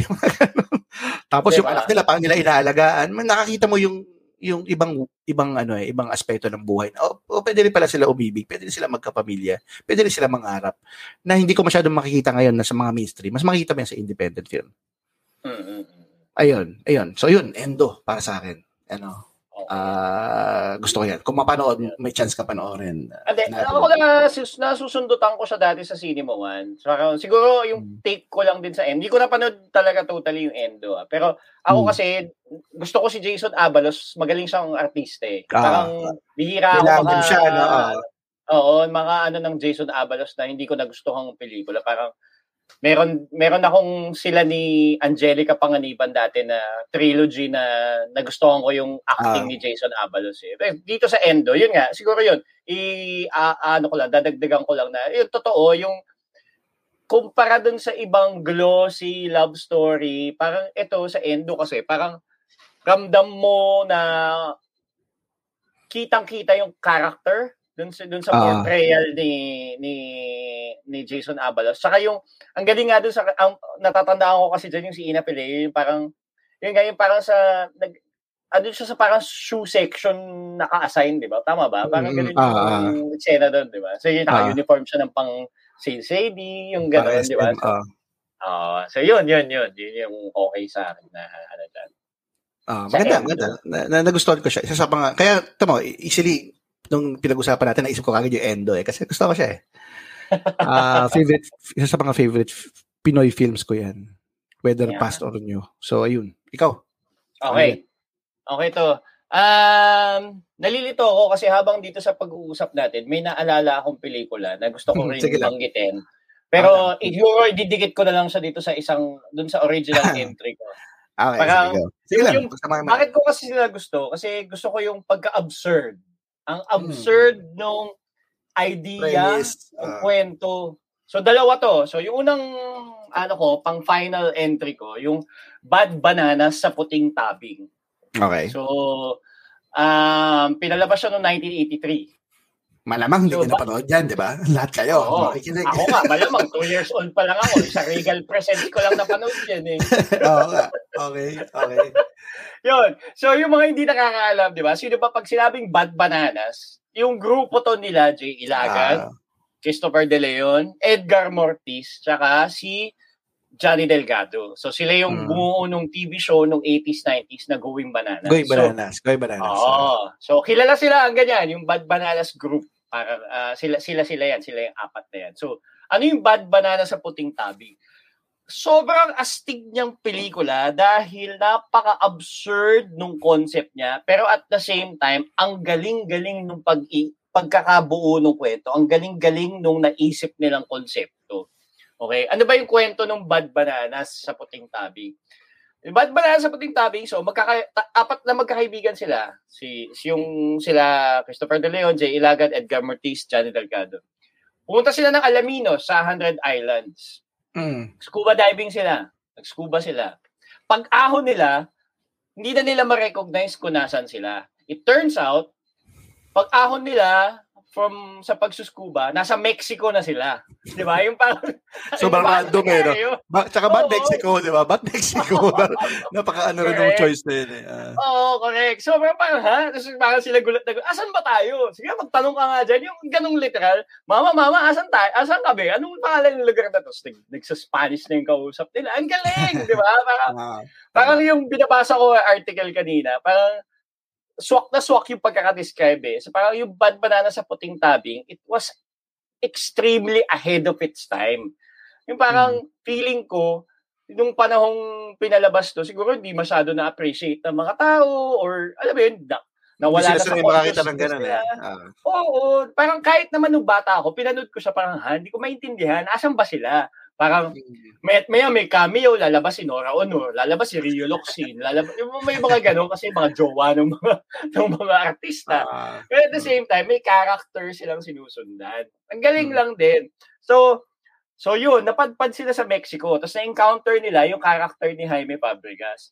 Speaker 2: [laughs] Tapos yung
Speaker 1: Diba?
Speaker 2: anak nila paano nila inaalagaan. Man, nakakita mo yung yung ibang ibang ano eh, ibang aspeto ng buhay. Oh, oh, pwede rin pala sila umibig, pwede rin sila magkapamilya, pwede rin sila mangarap na hindi ko masyadong makikita ngayon na sa mga mainstream. Mas makikita mo yan sa independent film.
Speaker 1: Mm, mm, mm.
Speaker 2: Ayun, ayun. So yun, Endo para sa akin. Ano, Ah gusto ko yan. Kung mapanood, may chance ka panoorin.
Speaker 1: Ade, ako na sus, nasusundutan ko siya dati sa Cinema One. So, siguro yung take ko lang din sa end. Hindi ko napanood talaga totally yung Endo. Ah. Pero ako
Speaker 2: Hmm.
Speaker 1: kasi gusto ko si Jason Abalos, magaling siyang artista eh.
Speaker 2: Ah.
Speaker 1: Parang bihira ako maka,
Speaker 2: siya, no?
Speaker 1: Oo, mga ano ng Jason Abalos na hindi ko nagustuhang pelikula. Parang meron meron akong sila ni Angelica Panganiban dati na trilogy na nagustuhan ko yung acting
Speaker 2: Ah.
Speaker 1: ni Jason Abalos eh. Pero Dito sa Endo, yun nga, siguro yun. I a- ano ko lang, dadagdagan ko lang na yung totoo, yung kumpara dun sa ibang glossy love story, parang ito sa Endo kasi, parang ramdam mo na kitang-kita yung character dun sa dun sa
Speaker 2: Ah.
Speaker 1: portrayal ni ni ni Jason Abalos. Saka yung ang galing nga dun sa ang natatandaan ko kasi diyan yung si Ina Pele, yung parang yun nga yung parang sa nag ano siya sa parang shoe section naka-assign, di ba? Tama ba? Parang
Speaker 2: Mm,
Speaker 1: ganun
Speaker 2: ah, ah.
Speaker 1: yung eksena doon, di ba? So yung naka-uniform siya ng pang sales lady, yung gano'n, di ba? So,
Speaker 2: ah.
Speaker 1: ah, so yun, yun, yun. Yun yung okay sa akin na ano dyan.
Speaker 2: Ah,
Speaker 1: Sa
Speaker 2: maganda, maganda. Na, na, nagustuhan ko siya. Isa sa mga, kaya, tamo, easily, nung pinag-usapan natin, naisip ko kagad yung Endo eh. Kasi gusto ko siya eh. Ah, [laughs] favorite, isa sa mga favorite Pinoy films ko yan. Whether
Speaker 1: Yeah.
Speaker 2: past or new. So, ayun. Ikaw.
Speaker 1: Okay. Okay to. Um, nalilito ako kasi habang dito sa pag-uusap natin, may naalala akong pelikula na gusto ko
Speaker 2: Hmm,
Speaker 1: rin banggitin. Pero
Speaker 2: Ah,
Speaker 1: siguro ididikit ko na lang siya dito sa isang, dun sa original [laughs] entry ko.
Speaker 2: Okay,
Speaker 1: Parang,
Speaker 2: sige. Sige lang.
Speaker 1: yung-. Bakit ko kasi sila gusto? Kasi gusto ko yung pagka-absurd. Ang absurd nung idea,
Speaker 2: Premise.
Speaker 1: ng
Speaker 2: Ah.
Speaker 1: kwento. So dalawa to. So yung unang ano ko, pang final entry ko, yung Bad Bananas sa Puting Tabing.
Speaker 2: okay.
Speaker 1: So um pinalabas siya noong 1983.
Speaker 2: Malamang hindi
Speaker 1: So,
Speaker 2: ka napanood yan, di ba? [laughs] Lahat kayo.
Speaker 1: Oo.
Speaker 2: makikinig.
Speaker 1: Ako nga, [laughs] malamang 2 years old pa lang ako. Sa Regal Presents ko lang napanood yan eh. [laughs]
Speaker 2: Oo nga. Okay, okay.
Speaker 1: Yun. So, yung mga hindi nakakaalam, di ba? Sino ba pag sinabing Bad Bananas, yung grupo to nila, Jay Ilagan,
Speaker 2: Ah,
Speaker 1: Christopher De Leon, Edgar Mortiz, tsaka si Johnny Delgado. So, sila yung
Speaker 2: Mm.
Speaker 1: bumuo nung TV show nung 80s, 90s na Going Bananas.
Speaker 2: Going
Speaker 1: So,
Speaker 2: bananas. Going bananas.
Speaker 1: Oo. So, kilala sila ang ganyan, yung Bad Bananas Group. Para, ah, sila, sila, sila yan. Sila yung apat na yan. So, ano yung Bad Banana sa Puting Tabi? Sobrang astig niyang pelikula dahil napaka-absurd nung concept niya. Pero at the same time, ang galing-galing nung pag pagkakabuo ng kwento. Ang galing-galing nung naisip nilang konsepto. Okay? Ano ba yung kwento ng Bad Bananas sa Puting Tabi? Yung Bad Bananas sa Puting Tabi, so magkaka apat na magkakaibigan sila. Si, si yung sila Christopher De Leon, Jay Ilagan, Edgar Mortiz, Johnny Delgado. Pumunta sila ng Alaminos sa 100 Islands.
Speaker 2: Mm.
Speaker 1: Scuba diving sila. Nag-scuba sila. Pag ahon nila, hindi na nila ma-recognize kung nasan sila. It turns out, pag ahon nila, from sa pagsuskuba, nasa Mexico na sila. 'Di ba? Yung parang
Speaker 2: Sobrang
Speaker 1: yung
Speaker 2: random eh, no? Ba, tsaka ba't. Mexico, di ba? Ba't Mexico? [laughs] Napaka ano rin ng
Speaker 1: Correct.
Speaker 2: choice na yun eh. Ah.
Speaker 1: Oo, correct. So, parang, parang ha? Tapos parang sila gulat na gulat, asan ba tayo? Sige, magtanong ka nga dyan. Yung ganong literal, mama, mama, asan tayo? Asan ka ba? Anong pangalan ng lugar na to? Tapos nag, nagsa-Spanish na yung kausap nila. Ang galing, di ba? Parang,
Speaker 2: Ah.
Speaker 1: parang yung binabasa ko article kanina, parang swak na swak yung pagkakadescribe eh. So parang yung Bad Banana sa puting tabing, it was extremely ahead of its time. Yung parang feeling ko, nung panahong pinalabas to, siguro hindi masyado na-appreciate ng mga tao or alam mo yun, na, nawala na sa
Speaker 2: makakita ng ganun eh. Ah.
Speaker 1: Oo, parang kahit naman nung bata ako, pinanood ko siya parang, ha, hindi ko maintindihan, asan ba sila? Parang, may, may, may cameo, lalabas si Nora Honor, lalabas si Rio Locsin, lalabas, may mga ganun kasi mga jowa ng mga, [laughs] ng mga artista.
Speaker 2: Ah.
Speaker 1: Pero at the same time, may character silang sinusundan. Ang galing
Speaker 2: Hmm.
Speaker 1: lang din. So, so yun, napadpad sila sa Mexico. Tapos na-encounter nila yung character ni Jaime Fabregas.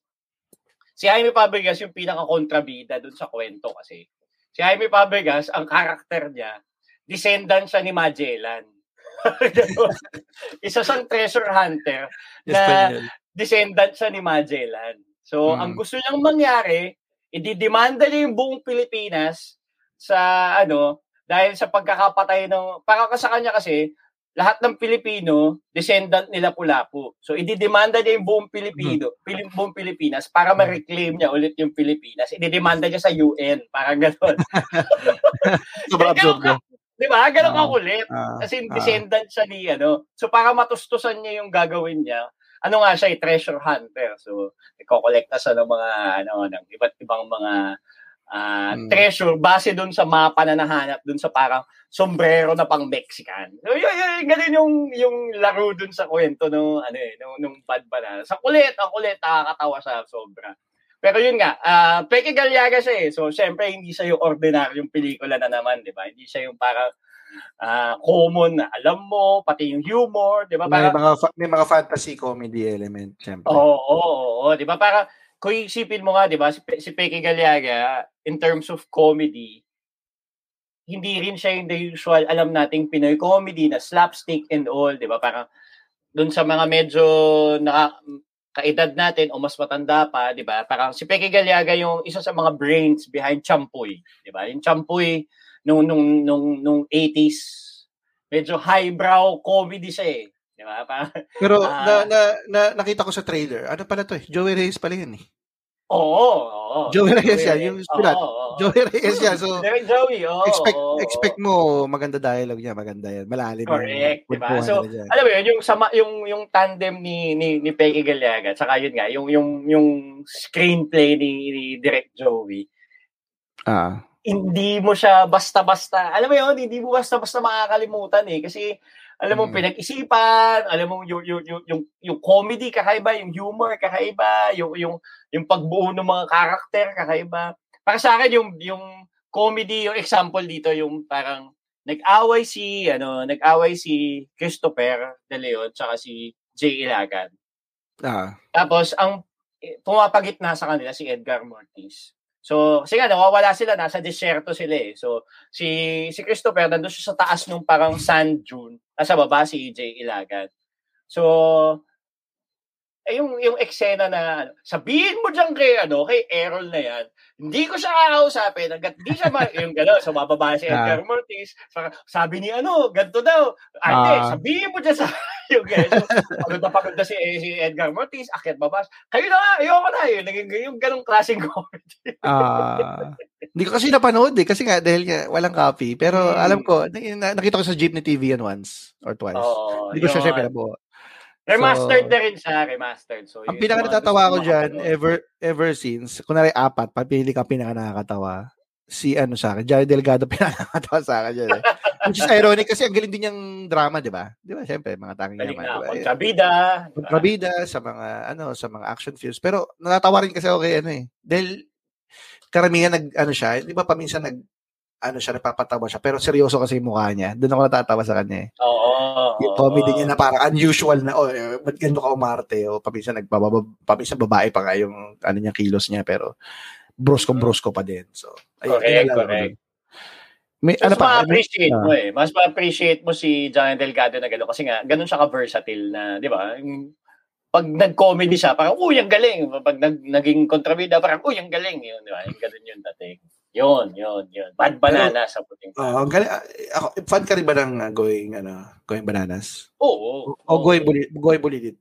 Speaker 1: Si Jaime Fabregas yung pinaka-kontrabida dun sa kwento kasi. Si Jaime Fabregas, ang character niya, descendant siya ni Magellan. [laughs] Isa siyang treasure hunter na descendant siya ni Magellan. So,
Speaker 2: Mm.
Speaker 1: ang gusto niyang mangyari, ididemanda niya yung buong Pilipinas sa ano, dahil sa pagkakapatay ng, para ka sa kanya kasi, lahat ng Pilipino, descendant nila Pulapu. So, ididemanda niya yung buong Pilipino, Pili- buong Pilipinas para ma-reclaim niya ulit yung Pilipinas. Ididemanda niya sa UN, parang gano'n. [laughs]
Speaker 2: Sobrang absurd
Speaker 1: Di ba? Ganun
Speaker 2: Ah.
Speaker 1: kakulit.
Speaker 2: Ah,
Speaker 1: Kasi
Speaker 2: ah.
Speaker 1: descendant siya ni ano. So para matustusan niya yung gagawin niya, ano nga siya, eh, treasure hunter. So ikokolekta siya ng mga ano ng iba't ibang mga ah,
Speaker 2: Hmm.
Speaker 1: treasure base doon sa mapa na nahanap doon sa parang sombrero na pang Mexican. So yun, yun, ganun yung yung laro doon sa kwento no ano eh, nung, nung bad banana. Sa kulit, ang kulit nakakatawa siya sobra. Pero yun nga, ah Peke Galiaga siya eh. So, syempre, hindi siya yung ordinaryong pelikula na naman, di ba? Hindi siya yung parang ah, common na alam mo, pati yung humor, di ba?
Speaker 2: May
Speaker 1: Parang,
Speaker 2: mga, fa- may mga fantasy comedy element, syempre.
Speaker 1: oo, oo, oo, oo, di ba? Para, kung isipin mo nga, di ba, si, Pe- si Peke Galiaga, in terms of comedy, hindi rin siya yung the usual, alam nating Pinoy comedy na slapstick and all, di ba? Parang, dun sa mga medyo naka, kaedad natin o mas matanda pa, 'di ba? Parang si Peke Galiaga yung isa sa mga brains behind Champoy, 'di ba? Yung Champoy nung nung nung nung 80s medyo highbrow comedy siya eh, 'di ba? Parang
Speaker 2: Pero
Speaker 1: Ah.
Speaker 2: na, na, na, nakita ko sa trailer, ano pala to eh? Joey Reyes pala yun eh.
Speaker 1: Oo, oo.
Speaker 2: Joey Reyes yan, yung sulat.
Speaker 1: Oo, oo.
Speaker 2: Joey Reyes yan. So,
Speaker 1: Direct Joey, oo.
Speaker 2: expect
Speaker 1: oo.
Speaker 2: expect mo maganda dialogue niya, maganda yan. Malalim. yung
Speaker 1: Correct, di ba?
Speaker 2: kwentuhan
Speaker 1: So, alam mo yun, yung sama yung yung tandem ni ni ni Peggy Galiaga, saka yun nga, yung yung yung screenplay ni, ni Direct Joey.
Speaker 2: ah.
Speaker 1: hindi mo siya basta-basta, alam mo yun, hindi mo basta-basta makakalimutan eh. Kasi, alam mo,
Speaker 2: Mm.
Speaker 1: pinag-isipan, alam mo, yung, yung, yung, yung, yung comedy kakaiba, yung humor kakaiba, yung, yung, yung pagbuo ng mga karakter kakaiba. Para sa akin, yung, yung comedy, yung example dito, yung parang, nag-away si, ano, nag-away si Christopher De Leon, tsaka si Jay Ilagan.
Speaker 2: Ah.
Speaker 1: Tapos, ang eh, pumapagitna sa kanila si Edgar Mortiz. So, kasi nga, nawawala sila, nasa desierto sila eh. So, si, si Christopher, nandun siya sa taas nung parang sand dune. Nasa baba si Jay Ilagan. So, eh, yung, yung eksena na, ano, sabihin mo dyan kay, ano, kay Errol na yan, hindi ko siya kakausapin, hanggat hindi siya, ma- [laughs] yung gano'n, so bababa si Edgar Mortiz, sa- sabi ni ano, ganito daw, ate,
Speaker 2: Ah.
Speaker 1: sabihin mo dyan sa, [laughs] yung gano'n, so, pagod na pagod na si, si Edgar Mortiz, akyat babas, kayo na nga, ayoko na, yun, naging yung ganong klaseng [laughs] comedy.
Speaker 2: Ah. Hindi ko kasi napanood eh. Kasi nga, dahil nga, walang copy. Pero
Speaker 1: Hmm.
Speaker 2: alam ko, na- nakita ko sa Jeepney TV yan once or twice. Hindi ko siya syempre nabuo.
Speaker 1: Remastered
Speaker 2: So,
Speaker 1: na rin siya, remastered. So,
Speaker 2: Ang pinaka natatawa ko dyan, ever ever since, kunwari apat, papili ka pinaka nakakatawa, si ano sa akin, Jared Delgado [laughs] pinaka nakakatawa sa akin dyan. Eh. Which is ironic kasi ang galing din niyang drama, di ba? Di ba? Siyempre, mga tanging
Speaker 1: Galing
Speaker 2: naman.
Speaker 1: na,
Speaker 2: Di ba?
Speaker 1: kontrabida. diba?
Speaker 2: Kontrabida sa mga, ano, sa mga action films. Pero natatawa rin kasi ako kay ano eh. Dahil karamihan nag, ano siya, di ba paminsan nag, ano siya, nagpapatawa siya. Pero seryoso kasi yung mukha niya. Doon ako natatawa sa kanya eh.
Speaker 1: Oo.
Speaker 2: Yung comedy niya na parang unusual na, oh, eh, ba't ganito ka umarte? O paminsan, nagbababa, paminsan babae pa nga yung ano niya, kilos niya, pero brusko-brusko pa din. So, ayun,
Speaker 1: Correct, correct.
Speaker 2: May,
Speaker 1: So,
Speaker 2: ano
Speaker 1: mas
Speaker 2: pa?
Speaker 1: ma-appreciate
Speaker 2: Ah.
Speaker 1: mo eh. Mas ma-appreciate mo si John Delgado na gano'n. Kasi nga, ganun siya ka-versatile na, di ba? Yung- Pag nag-comedy siya, parang, uy, ang galing. Pag nag, naging kontrabida, parang, uy, ang galing. Yun, di ba? Yung ganun yun dating. Yun, yun, yun. Bad banana sa puting.
Speaker 2: Oh, ang galing. ah, ako, fan ka rin ba ng ah, going, ano, going bananas?
Speaker 1: Oo.
Speaker 2: O going bulit, going bulilit?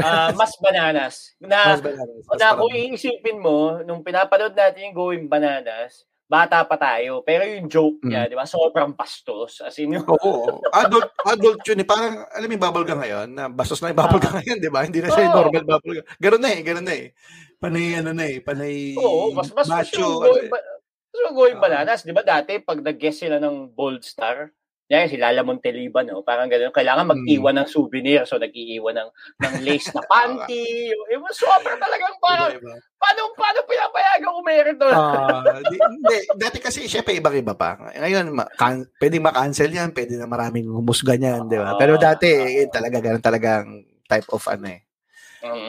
Speaker 1: Ah, mas bananas. Na,
Speaker 2: Mas bananas. Mas
Speaker 1: na kung iisipin mo, nung pinapanood natin yung Going Bananas, bata pa tayo. Pero yung joke niya,
Speaker 2: Mm.
Speaker 1: di ba, sobrang bastos. As in, yung,
Speaker 2: Oo. Adult, adult yun eh. Parang, alam mo yung bubble gum ngayon, na bastos na yung bubble gum ngayon, di ba? Hindi na siya
Speaker 1: Oo.
Speaker 2: normal bubble gum. Ganun na eh, ganun na eh. Panay, ano na eh, panay
Speaker 1: oo, mas mas mas
Speaker 2: macho.
Speaker 1: yung
Speaker 2: ano eh.
Speaker 1: ba- yung going. Bananas. Di ba dati, pag nag-guest sila ng Bold Star, yan, si Lala Monteliban, no? parang gano'n. Kailangan mag-iwan ng souvenir. So, nag-iiwan ng, ng lace na [laughs] panty. yung, yung sobrang talagang parang,
Speaker 2: Iba-iba.
Speaker 1: paano, paano pinapayagan umerit doon?
Speaker 2: Ah, di, dati kasi syempre iba-iba pa. Ngayon, ma- can, pwedeng ma-cancel yan, pwede na maraming humusga niyan, di ba? Pero dati, eh, talaga, ganun talagang type of ano eh.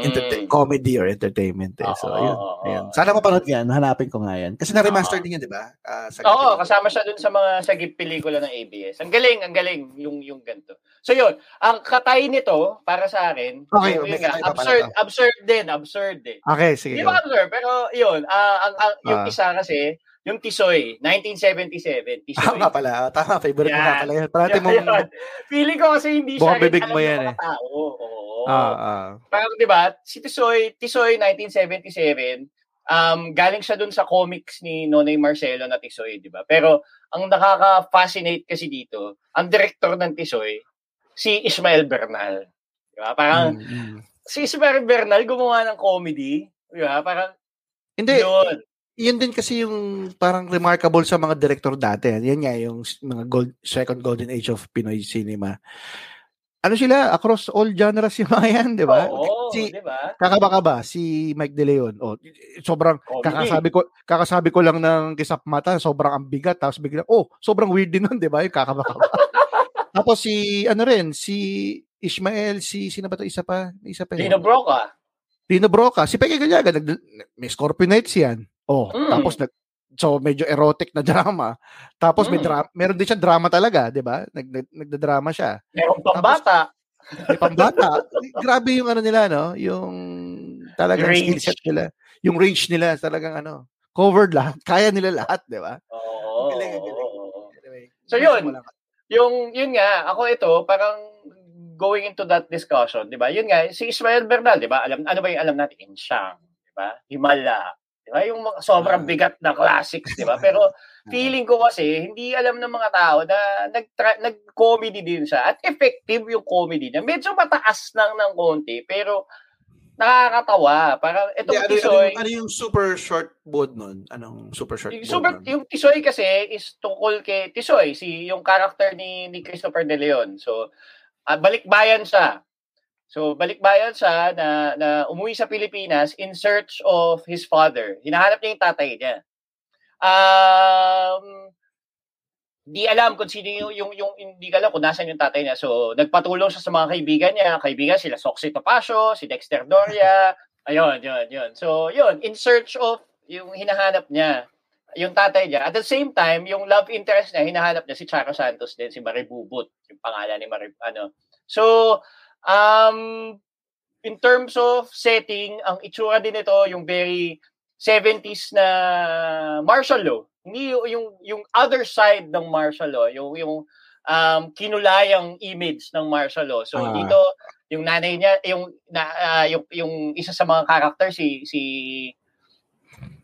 Speaker 2: Entertain, comedy or entertainment eh. So,
Speaker 1: Oo,
Speaker 2: yun.
Speaker 1: oo, oo.
Speaker 2: yun.
Speaker 3: Sana mapanood yan, hanapin ko nga yan. Kasi na-remaster din yan, di ba? Ah, sa
Speaker 1: Oo, kasama siya dun sa mga sa pelikula ng ABS. Ang galing, ang galing yung yung ganito. So yun, ang katay nito para sa akin,
Speaker 2: Okay,
Speaker 1: yun
Speaker 2: may
Speaker 1: nga, absurd, absurd din, absurd din.
Speaker 2: Okay, sige.
Speaker 1: Hindi ba absurd, pero yun, ah, ang, ang, yung
Speaker 2: Ah.
Speaker 1: isa kasi, yung Tisoy, 1977, Tisoy.
Speaker 2: Tama pala. Tama, favorite mo nga pala yan. Parati
Speaker 1: Yun, [laughs]
Speaker 2: mong...
Speaker 1: yun. Feeling ko kasi hindi siya
Speaker 2: Bukang
Speaker 1: rin alam
Speaker 2: mo yan
Speaker 1: mga
Speaker 2: eh.
Speaker 1: tao. Oo.
Speaker 2: Ah, ah.
Speaker 1: Parang 'di ba, si Tisoy, Tisoy 1977, um galing siya dun sa comics ni Nonay Marcelo na Tisoy, 'di ba? Pero ang nakaka-fascinate kasi dito, ang director ng Tisoy si Ismael Bernal. 'Di ba? Parang
Speaker 2: Mm, mm.
Speaker 1: si Ismael Bernal gumawa ng comedy, 'di ba? Parang
Speaker 2: Hindi,
Speaker 1: yun.
Speaker 2: Yun din kasi yung parang remarkable sa mga director dati. Yan nga, yung mga gold, second golden age of Pinoy cinema. Ano sila? Across all genres yung mga yan, di ba?
Speaker 1: Oo,
Speaker 2: Si,
Speaker 1: 'di ba?
Speaker 2: kakaba ka ba? Si Mike De Leon. Oh, sobrang,
Speaker 1: Comedy.
Speaker 2: kakasabi ko, kakasabi ko lang ng kisap mata, sobrang ang bigat. Tapos bigla, oh, sobrang weird din nun, di ba? Yung kakaba ka ba? [laughs] Tapos si, ano rin, si Ishmael, si, sino ba to? Isa pa? Isa pa.
Speaker 1: Dino Broca.
Speaker 2: Dino Broca, si Peke Gallaga, nag, may Scorpio Nights yan. Oh,
Speaker 1: Mm.
Speaker 2: tapos nag, so medyo erotic na [laughs] drama. Tapos may
Speaker 1: Mm.
Speaker 2: drama, meron din siya drama talaga, 'di ba? Nag, nag nagda-drama siya.
Speaker 1: Meron pang bata.
Speaker 2: May pambata. Grabe yung ano nila, no? Yung talagang
Speaker 1: Range.
Speaker 2: skill set nila. Yung range nila talagang ano, covered lahat. [laughs] Kaya nila lahat, 'di ba?
Speaker 1: Oo.
Speaker 2: Galing, galing.
Speaker 1: oo.
Speaker 2: Anyway,
Speaker 1: So, yun. yung yun nga, ako ito, parang going into that discussion, 'di ba? Yun nga, si Ismael Bernal, 'di ba? Alam ano ba yung alam natin? Insyang, 'di ba? Himala, 'di ba? Yung mga sobrang
Speaker 2: Ah.
Speaker 1: bigat na classics, 'di ba? [laughs] Pero feeling ko kasi hindi alam ng mga tao na nag nag-comedy din siya at effective yung comedy niya. Medyo mataas lang ng konti, pero nakakatawa. Parang itong
Speaker 2: ano, ano,
Speaker 1: Tisoy,
Speaker 2: yung, ano yung super short board nun? Anong super short
Speaker 1: yung, super,
Speaker 2: nun?
Speaker 1: yung Tisoy kasi is tungkol kay Tisoy, si yung character ni ni Christopher De Leon. So, ah, balikbayan siya. So, balikbayan siya na, na umuwi sa Pilipinas in search of his father. Hinahanap niya yung tatay niya. Um, di alam kung sino yung, yung, yung hindi alam kung nasan yung tatay niya. So, nagpatulong siya sa mga kaibigan niya. Kaibigan sila Soxy Topacio, si Dexter Doria. Ayun, yun, yun. So, yun, in search of yung hinahanap niya, yung tatay niya. At the same time, yung love interest niya, hinahanap niya si Charo Santos din, si Maribubut, yung pangalan ni Marib, ano. So, um, in terms of setting, ang itsura din ito, yung very 70s na martial law. Hindi yung, yung, other side ng martial law, yung, yung um, kinulayang image ng martial law. So,
Speaker 2: Ah.
Speaker 1: dito, yung nanay niya, yung, na, ah, yung, yung isa sa mga character, si, si,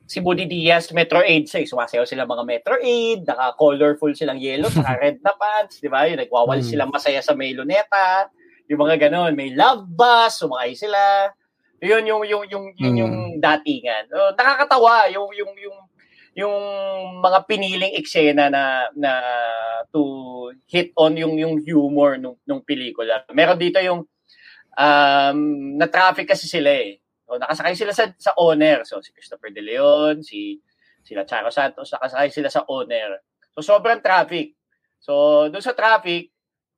Speaker 1: si Buddy Diaz, Metro Aid siya. Sumasayaw sila mga Metro Aid, naka-colorful silang yellow, saka [laughs] red na pants, di ba? Yung nagwawal
Speaker 2: Mm.
Speaker 1: sila masaya sa may luneta, yung mga ganon. May love bus, sumakay sila. Yun yung yung yung yun
Speaker 2: Mm.
Speaker 1: yung datingan. So, nakakatawa yung yung yung yung mga piniling eksena na na to hit on yung yung humor nung nung pelikula. Meron dito yung um na traffic kasi sila eh. So, nakasakay sila sa sa owner. So si Christopher De Leon, si sila Charo Santos, nakasakay sila sa owner. So sobrang traffic. So doon sa traffic,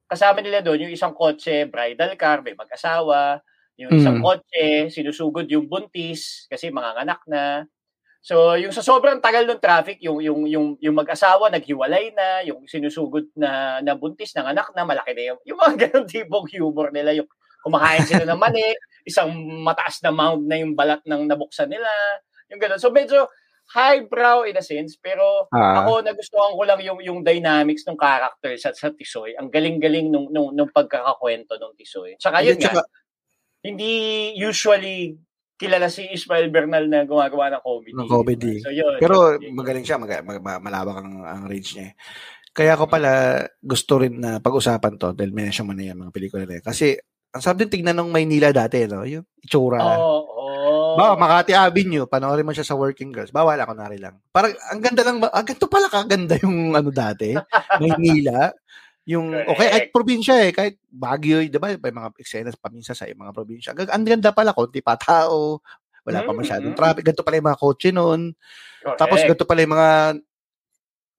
Speaker 1: kasama nila doon yung isang kotse, bridal car, may mag-asawa, yung isang
Speaker 2: Mm.
Speaker 1: kotse, sinusugod yung buntis kasi mga anak na. So, yung sa sobrang tagal ng traffic, yung yung yung yung mag-asawa naghiwalay na, yung sinusugod na na buntis ng anak na malaki na yung yung mga [laughs] ganung tipong humor nila, yung kumakain sila ng mani, isang mataas na mound na yung balat ng nabuksan nila, yung ganun. So medyo highbrow in a sense, pero
Speaker 2: Ah.
Speaker 1: ako nagustuhan ko lang yung yung dynamics ng character sa sa Tisoy. Ang galing-galing nung nung, nung pagkakakwento ng Tisoy. Tsaka yun
Speaker 2: Hindi,
Speaker 1: nga, hindi usually kilala si Ismael Bernal na gumagawa ng comedy.
Speaker 2: Ng comedy.
Speaker 1: So yun.
Speaker 2: Pero
Speaker 1: yun,
Speaker 2: magaling siya, mag, mag, mag- malawak ang, ang range niya. eh. Kaya ko pala gusto rin na pag-usapan to dahil mention mo na yung mga pelikula na yan. Kasi ang sarap din tignan ng Maynila dati, no? Yung itsura.
Speaker 1: Oo. Oh,
Speaker 2: Ba, Makati Avenue, panoorin mo siya sa Working Girls. Bawal ako na rin lang. Parang ang ganda lang, ah, ganito pala kaganda yung ano dati, Maynila. Yung,
Speaker 1: Correct.
Speaker 2: okay, kahit probinsya eh, kahit Baguio, di ba, may mga eksena paminsan sa mga probinsya. Ang, ganda pala, konti pa tao, wala pa masyadong
Speaker 1: mm.
Speaker 2: traffic, ganito pala yung mga kotse noon. Tapos ganito pala yung mga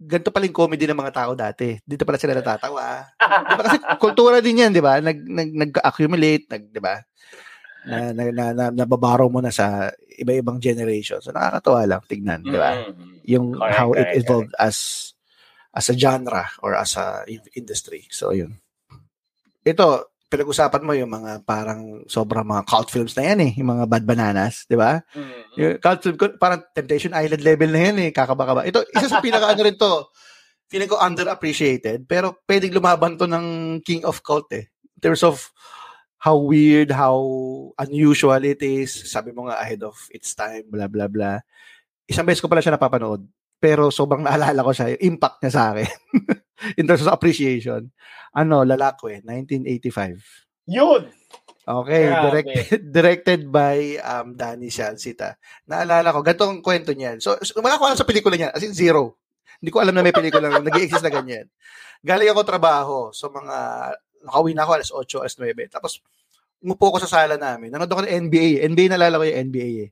Speaker 2: ganito pala yung comedy ng mga tao dati. Dito pala sila natatawa. Di ba? Kasi kultura din yan, di ba? Nag, nag, nag-accumulate, nag, di ba? Na, na, na, na, nababaro mo na sa iba-ibang generation. So, nakakatawa lang tignan, di ba?
Speaker 1: Mm.
Speaker 2: Yung
Speaker 1: Correct,
Speaker 2: how it
Speaker 1: correct,
Speaker 2: evolved as as a genre or as a in- industry. So, yun. Ito, pinag-usapan mo yung mga parang sobrang mga cult films na yan eh. Yung mga Bad Bananas, di ba?
Speaker 1: Mm.
Speaker 2: Yung cult film, ko, parang Temptation Island level na yan eh. Kakaba-kaba. Ito, isa sa pinaka ano rin to. Feeling ko underappreciated. Pero pwedeng lumaban to ng King of Cult eh. In terms of how weird, how unusual it is. Sabi mo nga ahead of its time, blah, blah, blah. Isang beses ko pala siya napapanood. Pero sobrang [laughs] naalala ko siya, yung impact niya sa akin. [laughs] In terms of appreciation. Ano, Lalakwe, 1985.
Speaker 1: Yun!
Speaker 2: Okay,
Speaker 1: Grabe.
Speaker 2: directed [laughs] directed by um Danny Shalsita. Naalala ko, ganitong kwento niyan. So, so wala ko alam sa pelikula niyan, as in zero. Hindi ko alam na may pelikula na nag-exist na ganyan. Galing ako trabaho, so mga nakauwi na ako alas 8, alas 9. Tapos umupo ko sa sala namin. Nanood ako ng NBA. NBA nalala ko yung NBA eh.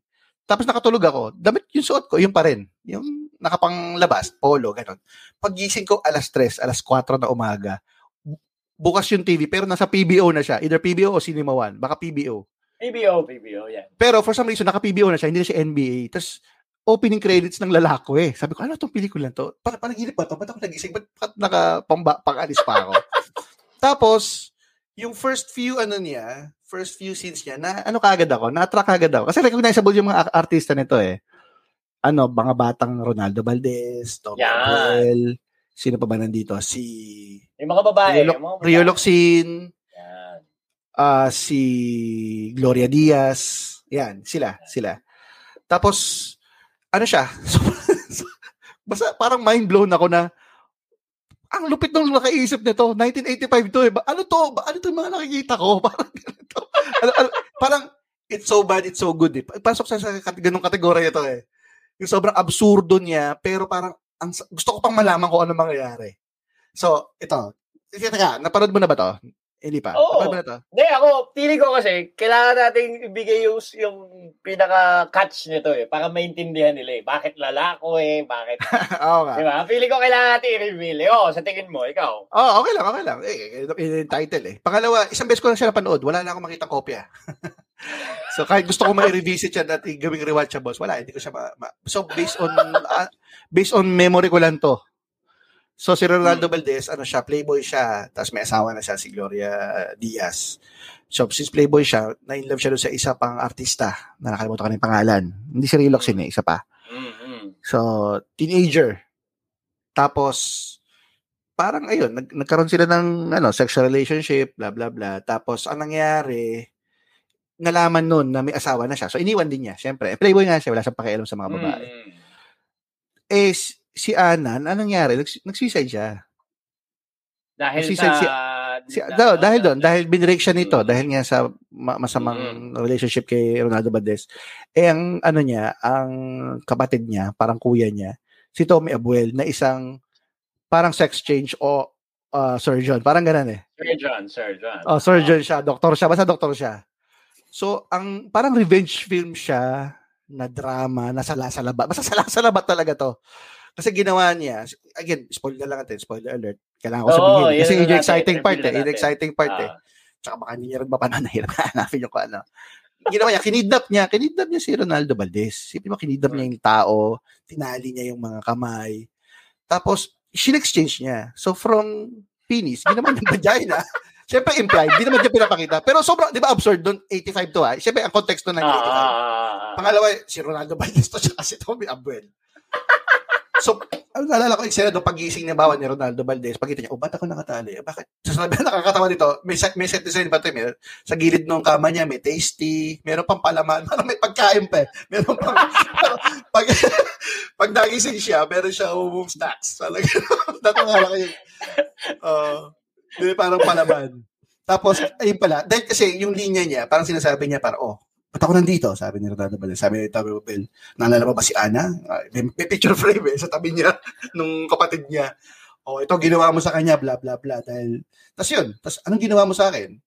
Speaker 2: Tapos nakatulog ako. Damit yung suot ko, yung pa rin. Yung nakapanglabas, polo, ganun. Pagising ko alas 3, alas 4 na umaga, bukas yung TV pero nasa PBO na siya. Either PBO o Cinema One. Baka PBO.
Speaker 1: PBO, PBO, yan.
Speaker 2: Pero for some reason, naka-PBO na siya. Hindi na siya NBA. Tapos, opening credits ng lalako eh. Sabi ko, ano itong pelikula to? Para panaginip ba to? Ba't ako nagising? Ba't, ba't naka pamba, pang-alis pa ako? Tapos, yung first few ano niya, first few scenes niya, na ano kagad ako, na-attract kagad ako. Kasi recognizable yung mga ar- artista nito eh. Ano, mga batang Ronaldo Valdez, Tom
Speaker 1: Yan.
Speaker 2: Gabriel, sino pa ba nandito? Si
Speaker 1: Yung mga babae.
Speaker 2: Rio,
Speaker 1: yung mga babae.
Speaker 2: Rio Locsin,
Speaker 1: Yan.
Speaker 2: ah si Gloria Diaz. Yan, sila, sila. Tapos, ano siya? [laughs] basta parang mind blown ako na ang lupit nung nakaisip nito. 1985 to eh. Ano to? Ano to yung mga nakikita ko? [laughs] Parang ganito. Ano, ano, parang it's so bad, it's so good eh. Pasok sa, sa ganung kategorya ito eh. Yung sobrang absurdo niya, pero parang ang, gusto ko pang malaman kung ano mangyayari. So, ito. Teka, napanood mo na ba to? Hindi pa.
Speaker 1: Oo.
Speaker 2: Napanood mo na to?
Speaker 1: Hindi, ako, feeling ko kasi, kailangan nating ibigay yung, yung pinaka-catch nito eh, para maintindihan nila eh. Bakit lalako eh, bakit, [laughs]
Speaker 2: Oo nga.
Speaker 1: di ba? Feeling ko kailangan natin i-reveal eh. Oo, sa tingin mo, ikaw.
Speaker 2: Oh, okay lang, okay lang. Eh, eh, eh, title eh. Pangalawa, isang beses ko lang siya napanood. Wala na akong makita kopya. [laughs] so, kahit gusto ko ma-revisit siya at gawing rewatchables, wala, hindi ko siya ma- ma- So, based on, ah, based on memory ko lang to. So, si Ronaldo Valdez, ano siya, playboy siya, tapos may asawa na siya, si Gloria Diaz. So, since playboy siya, na-inlove siya doon sa isa pang artista, na nakalimutan ko na yung pangalan. Hindi si Rilok eh, isa pa.
Speaker 1: Mm-hmm.
Speaker 2: So, teenager. Tapos, parang ayun, nag, nagkaroon sila ng ano, sexual relationship, blah, blah, blah. Tapos, ang nangyari, nalaman nun na may asawa na siya. So, iniwan din niya. Siyempre, playboy nga siya, wala siyang pakialam sa mga babae.
Speaker 1: Mm.
Speaker 2: Eh, si- Anan, anong nangyari? Nags- nag-suicide siya.
Speaker 1: Dahil
Speaker 2: Si-
Speaker 1: sa...
Speaker 2: si- Si, daw, dahil doon, dahil binrake siya nito,
Speaker 1: Mm.
Speaker 2: dahil nga sa ma- masamang relationship kay Ronaldo Valdez. Eh, ang ano niya, ang kapatid niya, parang kuya niya, si Tommy Abuel, na isang parang sex change o uh, surgeon. Parang ganun eh.
Speaker 1: Sir John, Sir John.
Speaker 2: Oh, surgeon siya, doktor siya, basta doktor siya. So, ang parang revenge film siya na drama, na sala-salaba. Basta sala-salaba talaga to. Kasi ginawa niya, again, spoiler lang natin, spoiler alert. Kailangan ko
Speaker 1: Oo,
Speaker 2: sabihin.
Speaker 1: yun
Speaker 2: kasi yun yung
Speaker 1: natin,
Speaker 2: exciting part eh.
Speaker 1: na
Speaker 2: Yung exciting part eh.
Speaker 1: Ah.
Speaker 2: Tsaka baka hindi niya rin mapanood, nahirap hanapin yung kung ano. ginawa niya, kinidnap niya, kinidnap niya si Ronaldo Valdez. Sipin mo, kinidnap niya yung tao, tinali niya yung mga kamay. Tapos, sin-exchange niya. So, from penis, ginawa niya [laughs] vagina. Siyempre, implied. Hindi naman niya pinapakita. Pero sobrang, di ba, absurd doon, 85 to ha. Siyempre, ang konteksto ng 85.
Speaker 1: Ah,
Speaker 2: Pangalawa, si Ronaldo Valdez to, tsaka si Tommy Abuel. So, ang naalala ko, eksena doon, pagising na bawa ni Ronaldo Valdez, pagkita niya, oh, ba't ako nakatali? Eh, Bakit? So, sabi na nakakatawa dito, may, may set design ba ito? May, sa gilid ng kama niya, may tasty, meron pang palaman, [laughs] parang may pagkain pa eh. Meron pang, [laughs] pag, [laughs] pag nagising siya, meron siya umong snacks. Talaga, natungala ko yung, uh, parang palaman. Tapos, ayun pala, dahil kasi yung linya niya, parang sinasabi niya, parang, oh, ba't ako nandito? Sabi ni Ronaldo Valdez. Sabi ni Tommy Abuel, naalala mo ba si Ana? Ah, May, may picture frame eh, sa tabi niya, [laughs] nung kapatid niya. Oh, ito ginawa mo sa kanya, bla bla bla. Dahil, tas yun, tas anong ginawa mo sa akin?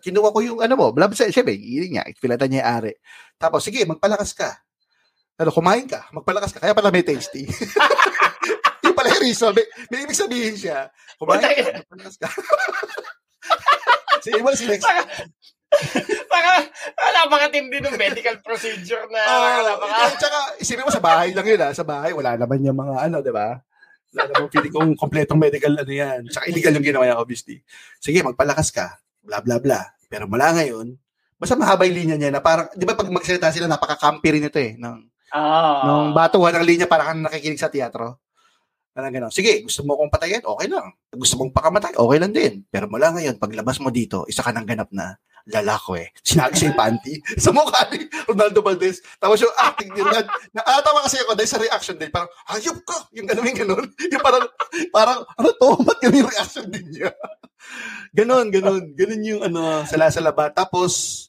Speaker 2: Kinuha ko yung ano mo, bla bla, siyempre, yun nga, pilatan niya ari. Tapos, sige, magpalakas ka. Ano, kumain ka, magpalakas ka, kaya pala may tasty. [laughs] yung pala yung reason, may, may ibig sabihin siya, kumain ka, magpalakas ka. si Iwan, si Lex,
Speaker 1: Baka, napakatindi ng medical procedure na.
Speaker 2: Oo.
Speaker 1: napaka-
Speaker 2: Oh, tsaka, isipin mo sa bahay lang yun, ha? Sa bahay, wala naman yung mga ano, di ba? Wala naman feeling kong kompletong medical ano yan. Tsaka illegal yung ginawa niya, obviously. Sige, magpalakas ka. Bla, bla, bla. Pero mula ngayon, basta mahaba yung linya niya na parang, di ba pag magsalita sila, napaka-campy rin ito eh. Nung,
Speaker 1: Ah.
Speaker 2: nung batuhan ng linya, parang kang nakikinig sa teatro. Parang gano'n. Sige, gusto mo kong patayin? Okay lang. Gusto mong pakamatay? Okay lang din. Pero mula ngayon, paglabas mo dito, isa ka ng ganap na lalako eh. Sinagi siya yung panty [laughs] sa mukha ni Ronaldo Valdez. Tapos yung acting ni Ronaldo, nakatawa kasi ako dahil sa reaction din. Parang, hayop ka! Yung gano'n, yung gano'n. [laughs] Yung parang, parang, ano to? Ba't ganun yung reaction din niya? [laughs] ganon, ganon. Ganon yung ano, sala-salaba. Tapos,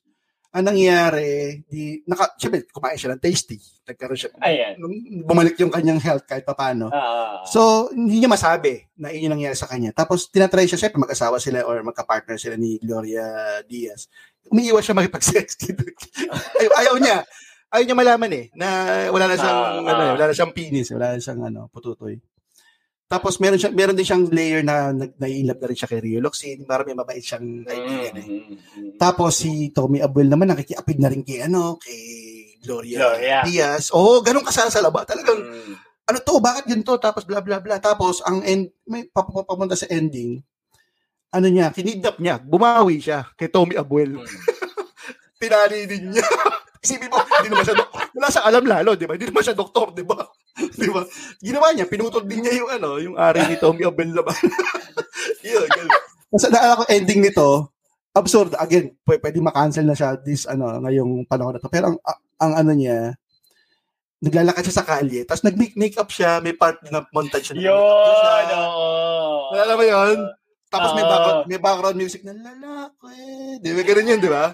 Speaker 2: ang nangyari, di, naka, syempre, kumain siya ng tasty. Nagkaroon siya,
Speaker 1: Ayan.
Speaker 2: bumalik yung kanyang health kahit paano.
Speaker 1: Ah.
Speaker 2: So, hindi niya masabi na iyon yung nangyari sa kanya. Tapos, tinatry siya, syempre, mag-asawa sila or magka-partner sila ni Gloria Diaz. Umiiwas siya makipag-sex. [laughs] ayaw, ayaw niya. Ayaw niya malaman eh, na wala na siyang,
Speaker 1: Ah,
Speaker 2: ano,
Speaker 1: ah.
Speaker 2: wala na siyang penis, wala na siyang, ano, pututoy. Tapos, meron, siya, meron din siyang layer na nai-inlove na rin siya kay Rio Loxin. May mabait siyang kaibigan eh.
Speaker 1: Mm.
Speaker 2: Tapos si Tommy Abuel naman nakikiapid na rin kay ano, kay Gloria,
Speaker 1: Gloria.
Speaker 2: Diaz. Oo, oh, ganun kasal sa laba. Talagang,
Speaker 1: Mm.
Speaker 2: ano to, bakit ganito? Tapos bla bla bla. Tapos ang end, may papapunta sa ending, ano niya, kinidnap niya, bumawi siya kay Tommy Abuel.
Speaker 1: Mm. [laughs]
Speaker 2: Pinali din niya. [laughs] Isipin mo, hindi naman siya, wala sa alam lalo, di ba? Hindi naman siya doktor, di ba? [laughs] Di ba? Ginawa niya, pinutol din niya yung ano, yung ari ni Tommy Abel naman. [laughs] yun, yun. Kasi naalala ko ending nito, absurd. Again, pwede, pwede makancel na siya this, ano, ngayong panahon na to. Pero ang, ang ano niya, naglalakad siya sa kalye, tapos nag-make-up siya, may part na montage siya.
Speaker 1: Yun, oo.
Speaker 2: Nalala mo yun? Tapos may background, may background music na lalaki. Di ba ganun yun, di ba?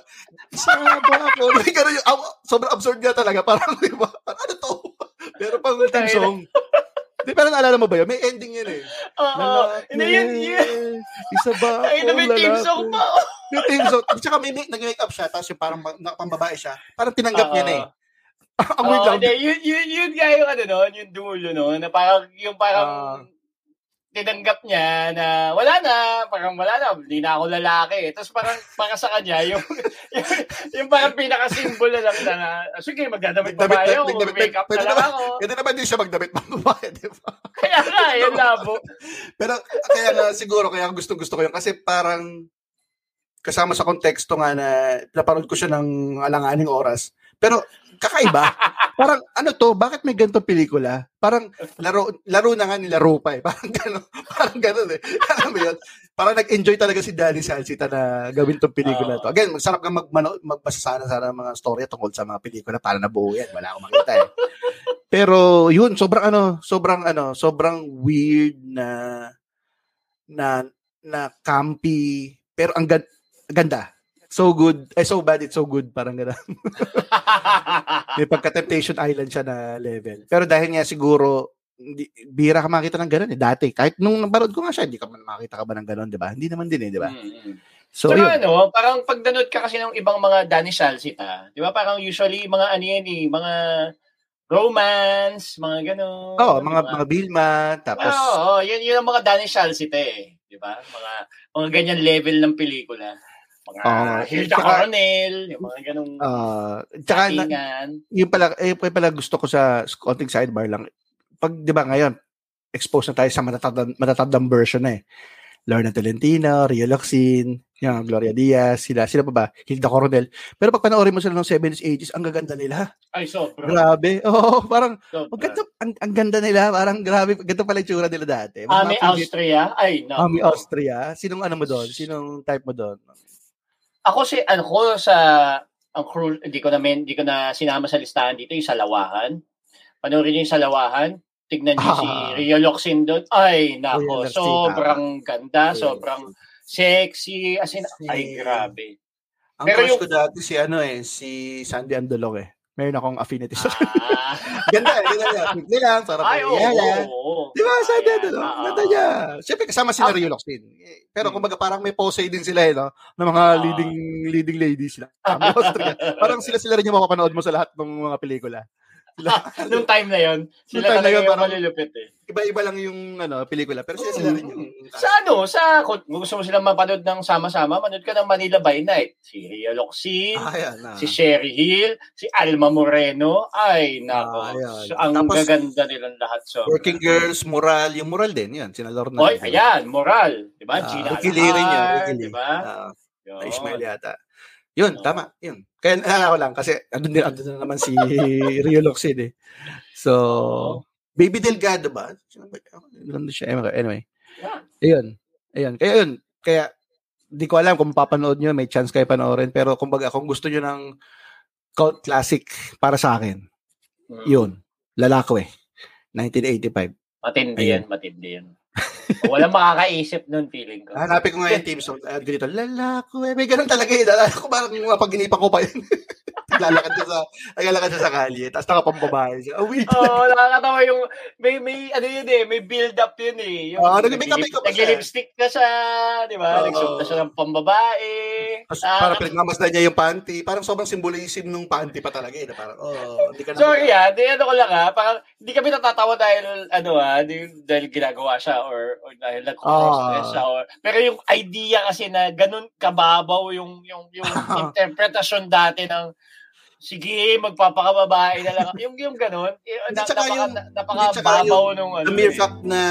Speaker 2: Isa ba ako? [laughs] May ganun yun. Sobrang absurd nga talaga. Parang, di ba? Parang, ano to? Pero pang theme song. Di, pero naalala mo ba yun? May ending yun eh.
Speaker 1: Oo. Hindi, yun, yun.
Speaker 2: Isa ba?
Speaker 1: Ay, na may team song pa.
Speaker 2: May team song. Tsaka may make, nag-make up siya, tapos yung parang ma- na- pambabae siya. Parang tinanggap niya na eh. Ang [laughs] weird
Speaker 1: Oo,
Speaker 2: lang.
Speaker 1: yun, yun, yun nga yung ano no, yung dulo no, na parang, yung parang,
Speaker 2: Ah.
Speaker 1: tinanggap niya na wala na, parang wala na, hindi na ako lalaki. Tapos parang, para sa kanya, yung, yung, [laughs] yung parang pinaka-symbol na lang na, sige, magdadamit
Speaker 2: Nagdamit-
Speaker 1: babae ako,
Speaker 2: nagdamit-
Speaker 1: make-up
Speaker 2: pwede
Speaker 1: na lang ako.
Speaker 2: Ganda naman din siya magdamit babae, di ba? [laughs]
Speaker 1: Kaya nga, yun labo.
Speaker 2: Pero kaya nga siguro kaya gusto gusto ko yun kasi parang kasama sa konteksto nga na napanood ko siya ng alanganing oras. Pero kakaiba. [laughs] parang ano to, bakit may ganitong pelikula? Parang laro laro na nga nilaro pa eh. [laughs] Parang gano'n. Parang gano'n eh. [laughs] Alam mo yun? Parang nag-enjoy talaga si Danny Salsita na gawin tong pelikula to. Again, masarap ka magmano, magbasa sana sana ng mga storya tungkol sa mga pelikula para nabuo yan. Wala akong makita eh. Pero yun, sobrang ano, sobrang ano, sobrang weird na na na campy pero ang gan- ganda. So good. Eh, so bad, it's so good. Parang gano'n. [laughs] May pagka-Temptation Island siya na level. Pero dahil nga siguro, hindi, bira ka makita ng gano'n eh. Dati, kahit nung nabarod ko nga siya, hindi ka man makita ka ba ng gano'n, di ba? Hindi naman din eh, di ba?
Speaker 1: Mm.
Speaker 2: So,
Speaker 1: So,
Speaker 2: yun.
Speaker 1: ano, parang pag nanood ka kasi ng ibang mga Danny Salsita, di ba parang usually mga ano yan eh, mga romance, mga gano'n.
Speaker 2: Oo, mga, mga Bilma, tapos,
Speaker 1: Oo, oh, yun, yun ang mga Danny Salsita eh. Di ba? Mga, mga ganyan level ng pelikula. Mga
Speaker 2: Oo.
Speaker 1: Hilda
Speaker 2: Tsaka-
Speaker 1: Coronel, yung mga ganong
Speaker 2: Ah, tsaka na,
Speaker 1: datingan.
Speaker 2: yung pala, eh, yung pala gusto ko sa konting sidebar lang. Pag, di ba ngayon, exposed na tayo sa matatandang, matatandang version na eh. Lorna Tolentino, Rio Locsin, yung Gloria Diaz, sila, sila pa ba? Hilda Coronel. Pero pag panoorin mo sila ng 70s, 80s, ang gaganda nila.
Speaker 1: Ay, sobra.
Speaker 2: Grabe. Oo, parang,
Speaker 1: sobra.
Speaker 2: ang ganda, ang, ang ganda nila. Parang grabe, ganito pala yung tsura nila dati.
Speaker 1: Ami Austria. Ay, no.
Speaker 2: Ami Austria. Sinong ano mo doon? Sinong type mo doon?
Speaker 1: Ako si ano ko sa ang crew, hindi ko na men, hindi ko na sinama sa listahan dito yung Salawahan. Panoorin niyo yung Salawahan. Tignan niyo si
Speaker 2: Ah.
Speaker 1: Rio Locsin doon. Ay, nako, sobrang ganda, sobrang sexy. As in,
Speaker 2: Si-
Speaker 1: ay, grabe.
Speaker 2: Ang
Speaker 1: Pero
Speaker 2: crush
Speaker 1: yung-
Speaker 2: ko dati si ano eh, si Sandy Andolong eh. Meron akong affinity sa
Speaker 1: Ah, [laughs]
Speaker 2: Ganda eh, ganda niya. Niya lang, sarap
Speaker 1: ay, oo.
Speaker 2: niya.
Speaker 1: oo.
Speaker 2: Di ba,
Speaker 1: Ayan,
Speaker 2: Andolong?
Speaker 1: oo.
Speaker 2: Ganda niya. Siyempre kasama sila
Speaker 1: Ah.
Speaker 2: Rio Locsin. Eh, Pero
Speaker 1: Hmm.
Speaker 2: kumbaga parang may pose din sila eh, no? Ng mga
Speaker 1: Ah.
Speaker 2: leading leading ladies sila. [laughs] Austria. parang sila sila rin yung mapapanood mo sa lahat ng mga pelikula. Sila,
Speaker 1: Nung time na yon, sila talaga
Speaker 2: yun,
Speaker 1: yung malulupit eh.
Speaker 2: iba-iba lang yung ano, pelikula. Pero sila sila rin yung...
Speaker 1: Sa ano, sa kung gusto mo silang mapanood ng sama-sama, manood ka ng Manila by Night. Si Ria Locsin,
Speaker 2: Ah, yan, ah.
Speaker 1: si Sherry Hill, si Alma Moreno. Ay, nako.
Speaker 2: Ah.
Speaker 1: So, ang
Speaker 2: Tapos-
Speaker 1: gaganda nilang lahat. So,
Speaker 2: Working Girls, Moral. Yung Moral din, yan. Sina Lorna.
Speaker 1: Oy, ayan, moral. Di ba?
Speaker 2: Ah,
Speaker 1: Gina
Speaker 2: Ricky Lee rin yan.
Speaker 1: Alahar,
Speaker 2: Ricky Lee.
Speaker 1: Di ba?
Speaker 2: Ah. Ismail yata. Yun,
Speaker 1: Oo.
Speaker 2: tama. Yun. Kaya naalala ko lang kasi andun, din, andun na naman si Rio Locsin eh. So, Baby Delgado ba? Nandun siya. Anyway.
Speaker 1: Yeah.
Speaker 2: Ayun. Ayun. Kaya yun. Kaya, di ko alam kung mapapanood nyo, may chance kayo panoorin. Pero kumbaga, kung gusto nyo ng cult classic para sa akin,
Speaker 1: Mm.
Speaker 2: yun. Lalako eh. 1985.
Speaker 1: Matindi yan, matindi yan. [laughs] Walang makakaisip nun, feeling ko.
Speaker 2: Hanapin ko nga yung team song. Uh, ganito, lalako eh. May ganun talaga eh. Lalako ko parang mapaginipan ko pa yun. [laughs] Naglalakad siya sa, naglalakad siya sa kalye. Tapos nakapambabae siya. Oh, wait.
Speaker 1: Oo, oh, nakakatawa yung may may ano yun eh, may build up yun eh. Yung
Speaker 2: Oo, nag-make up, siya.
Speaker 1: Nag-lipstick ka siya, di ba?
Speaker 2: Oo.
Speaker 1: Nagsuot na siya ng pambabae.
Speaker 2: Tapos
Speaker 1: Ah,
Speaker 2: parang pinagmamasdan niya yung panty. Parang sobrang symbolism nung panty pa talaga eh. Na Parang, oh, hindi ka na.
Speaker 1: Sorry ah, di ano ko lang ah, parang hindi kami natatawa dahil ano ah, di, dahil ginagawa siya or, or dahil
Speaker 2: Ah.
Speaker 1: siya or pero yung idea kasi na ganun kababaw yung yung yung [laughs] interpretasyon dati ng sige, magpapakababae na lang. yung yung ganun, [laughs] na, napaka,
Speaker 2: yung-
Speaker 1: na-
Speaker 2: hindi,
Speaker 1: napakababaw
Speaker 2: tsaka
Speaker 1: nung ano.
Speaker 2: The mere
Speaker 1: eh.
Speaker 2: fact na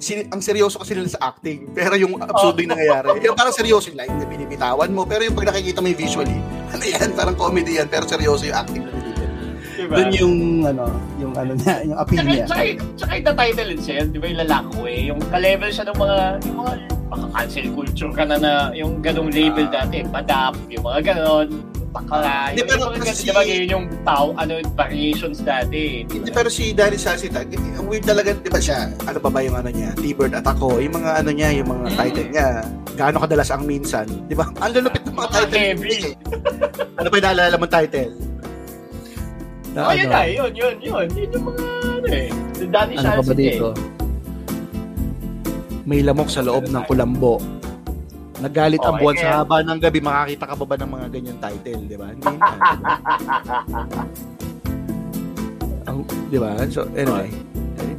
Speaker 2: sin- ang seryoso kasi nila sa acting. Pero yung absurdo yung nangyayari. Yung parang seryoso yung line na binibitawan mo. Pero yung pag nakikita mo yung visually, [laughs] ano yan, parang comedy yan. Pero seryoso yung acting na nila.
Speaker 1: Diba?
Speaker 3: Doon yung ano, yung ano niya, yung appeal niya.
Speaker 1: tsaka, tsaka yung the title itself, di ba yung lalako eh, yung ka-level siya ng mga, yung mga, baka cancel culture ka na na, yung ganong label dati, badap, yung mga ganon, bakla,
Speaker 2: Hindi, pero kasi-
Speaker 1: ganun, di ba yun yung tao, ano, variations dati, di
Speaker 2: Hindi,
Speaker 1: ba?
Speaker 2: pero si Danny Sasitag, ang weird talaga, di ba siya, ano pa ba yung ano niya, T-Bird at ako, yung mga ano niya, yung mga
Speaker 1: Mm.
Speaker 2: title niya, gaano kadalas ang minsan, di ba? [laughs] Ang lulupit ng mga
Speaker 1: Mga
Speaker 2: title.
Speaker 1: heavy. [laughs]
Speaker 2: ano pa yung naalala mong title?
Speaker 1: Oh,
Speaker 2: Na
Speaker 1: yun
Speaker 2: ano?
Speaker 1: na, yun, yun, yun, yun yung mga, ano eh, dati
Speaker 3: Ano
Speaker 1: siya
Speaker 3: pa ba dito?
Speaker 2: May lamok sa loob ng kulambo. Nagalit ang buwan sa haba ng gabi, makakita ka ba ba ng mga ganyan title, di ba? Hindi na. [laughs] ang, di ba? So, anyway.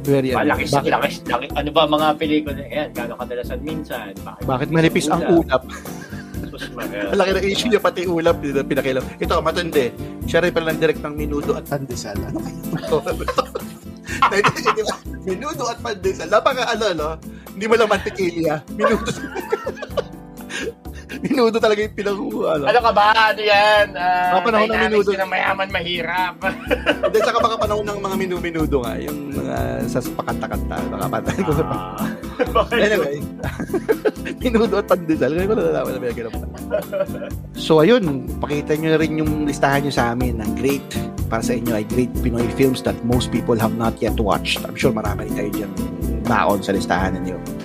Speaker 2: Very, ano,
Speaker 1: Malaki,
Speaker 2: bakit,
Speaker 1: laki, laki, ano ba mga pelikula, yan, gano'ng kadalasan minsan, bakit,
Speaker 2: bakit manipis ang ulap?
Speaker 1: Mga- [laughs]
Speaker 2: Malaki na issue niya, pati ulap, dito, pinakilam. Ito, matindi. Siya rin pala ng direct ng Minudo at
Speaker 3: Pandesal. Ano kayo? [laughs]
Speaker 2: Minudo at pandesal. Napaka ano, no? Hindi mo lang mantikilya. Minudo. [laughs] minudo talaga yung pinang ano.
Speaker 1: Ano ka ba? Ano yan? Uh,
Speaker 2: Mga panahon ng
Speaker 1: din ng mayaman mahirap. [laughs]
Speaker 2: Hindi, saka baka panahon ng mga minu-minudo nga. Yung mga sa pakanta-kanta. Baka panahon ko
Speaker 1: Ah. [laughs]
Speaker 2: Anyway. minudo at pandesal. Ngayon ko na nalaman na may ganun. So, ayun. Pakita nyo na rin yung listahan nyo sa amin ng great para sa inyo ay great Pinoy films that most people have not yet watched. I'm sure marami rin kayo dyan baon sa listahan ninyo.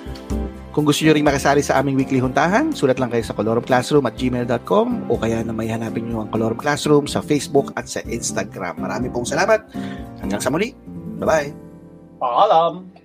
Speaker 2: Kung gusto nyo rin makasali sa aming weekly huntahan, sulat lang kayo sa colorumclassroom at gmail.com o kaya na may hanapin nyo ang Colorum Classroom sa Facebook at sa Instagram. Marami pong salamat. Hanggang sa muli. Bye-bye.
Speaker 1: Paalam.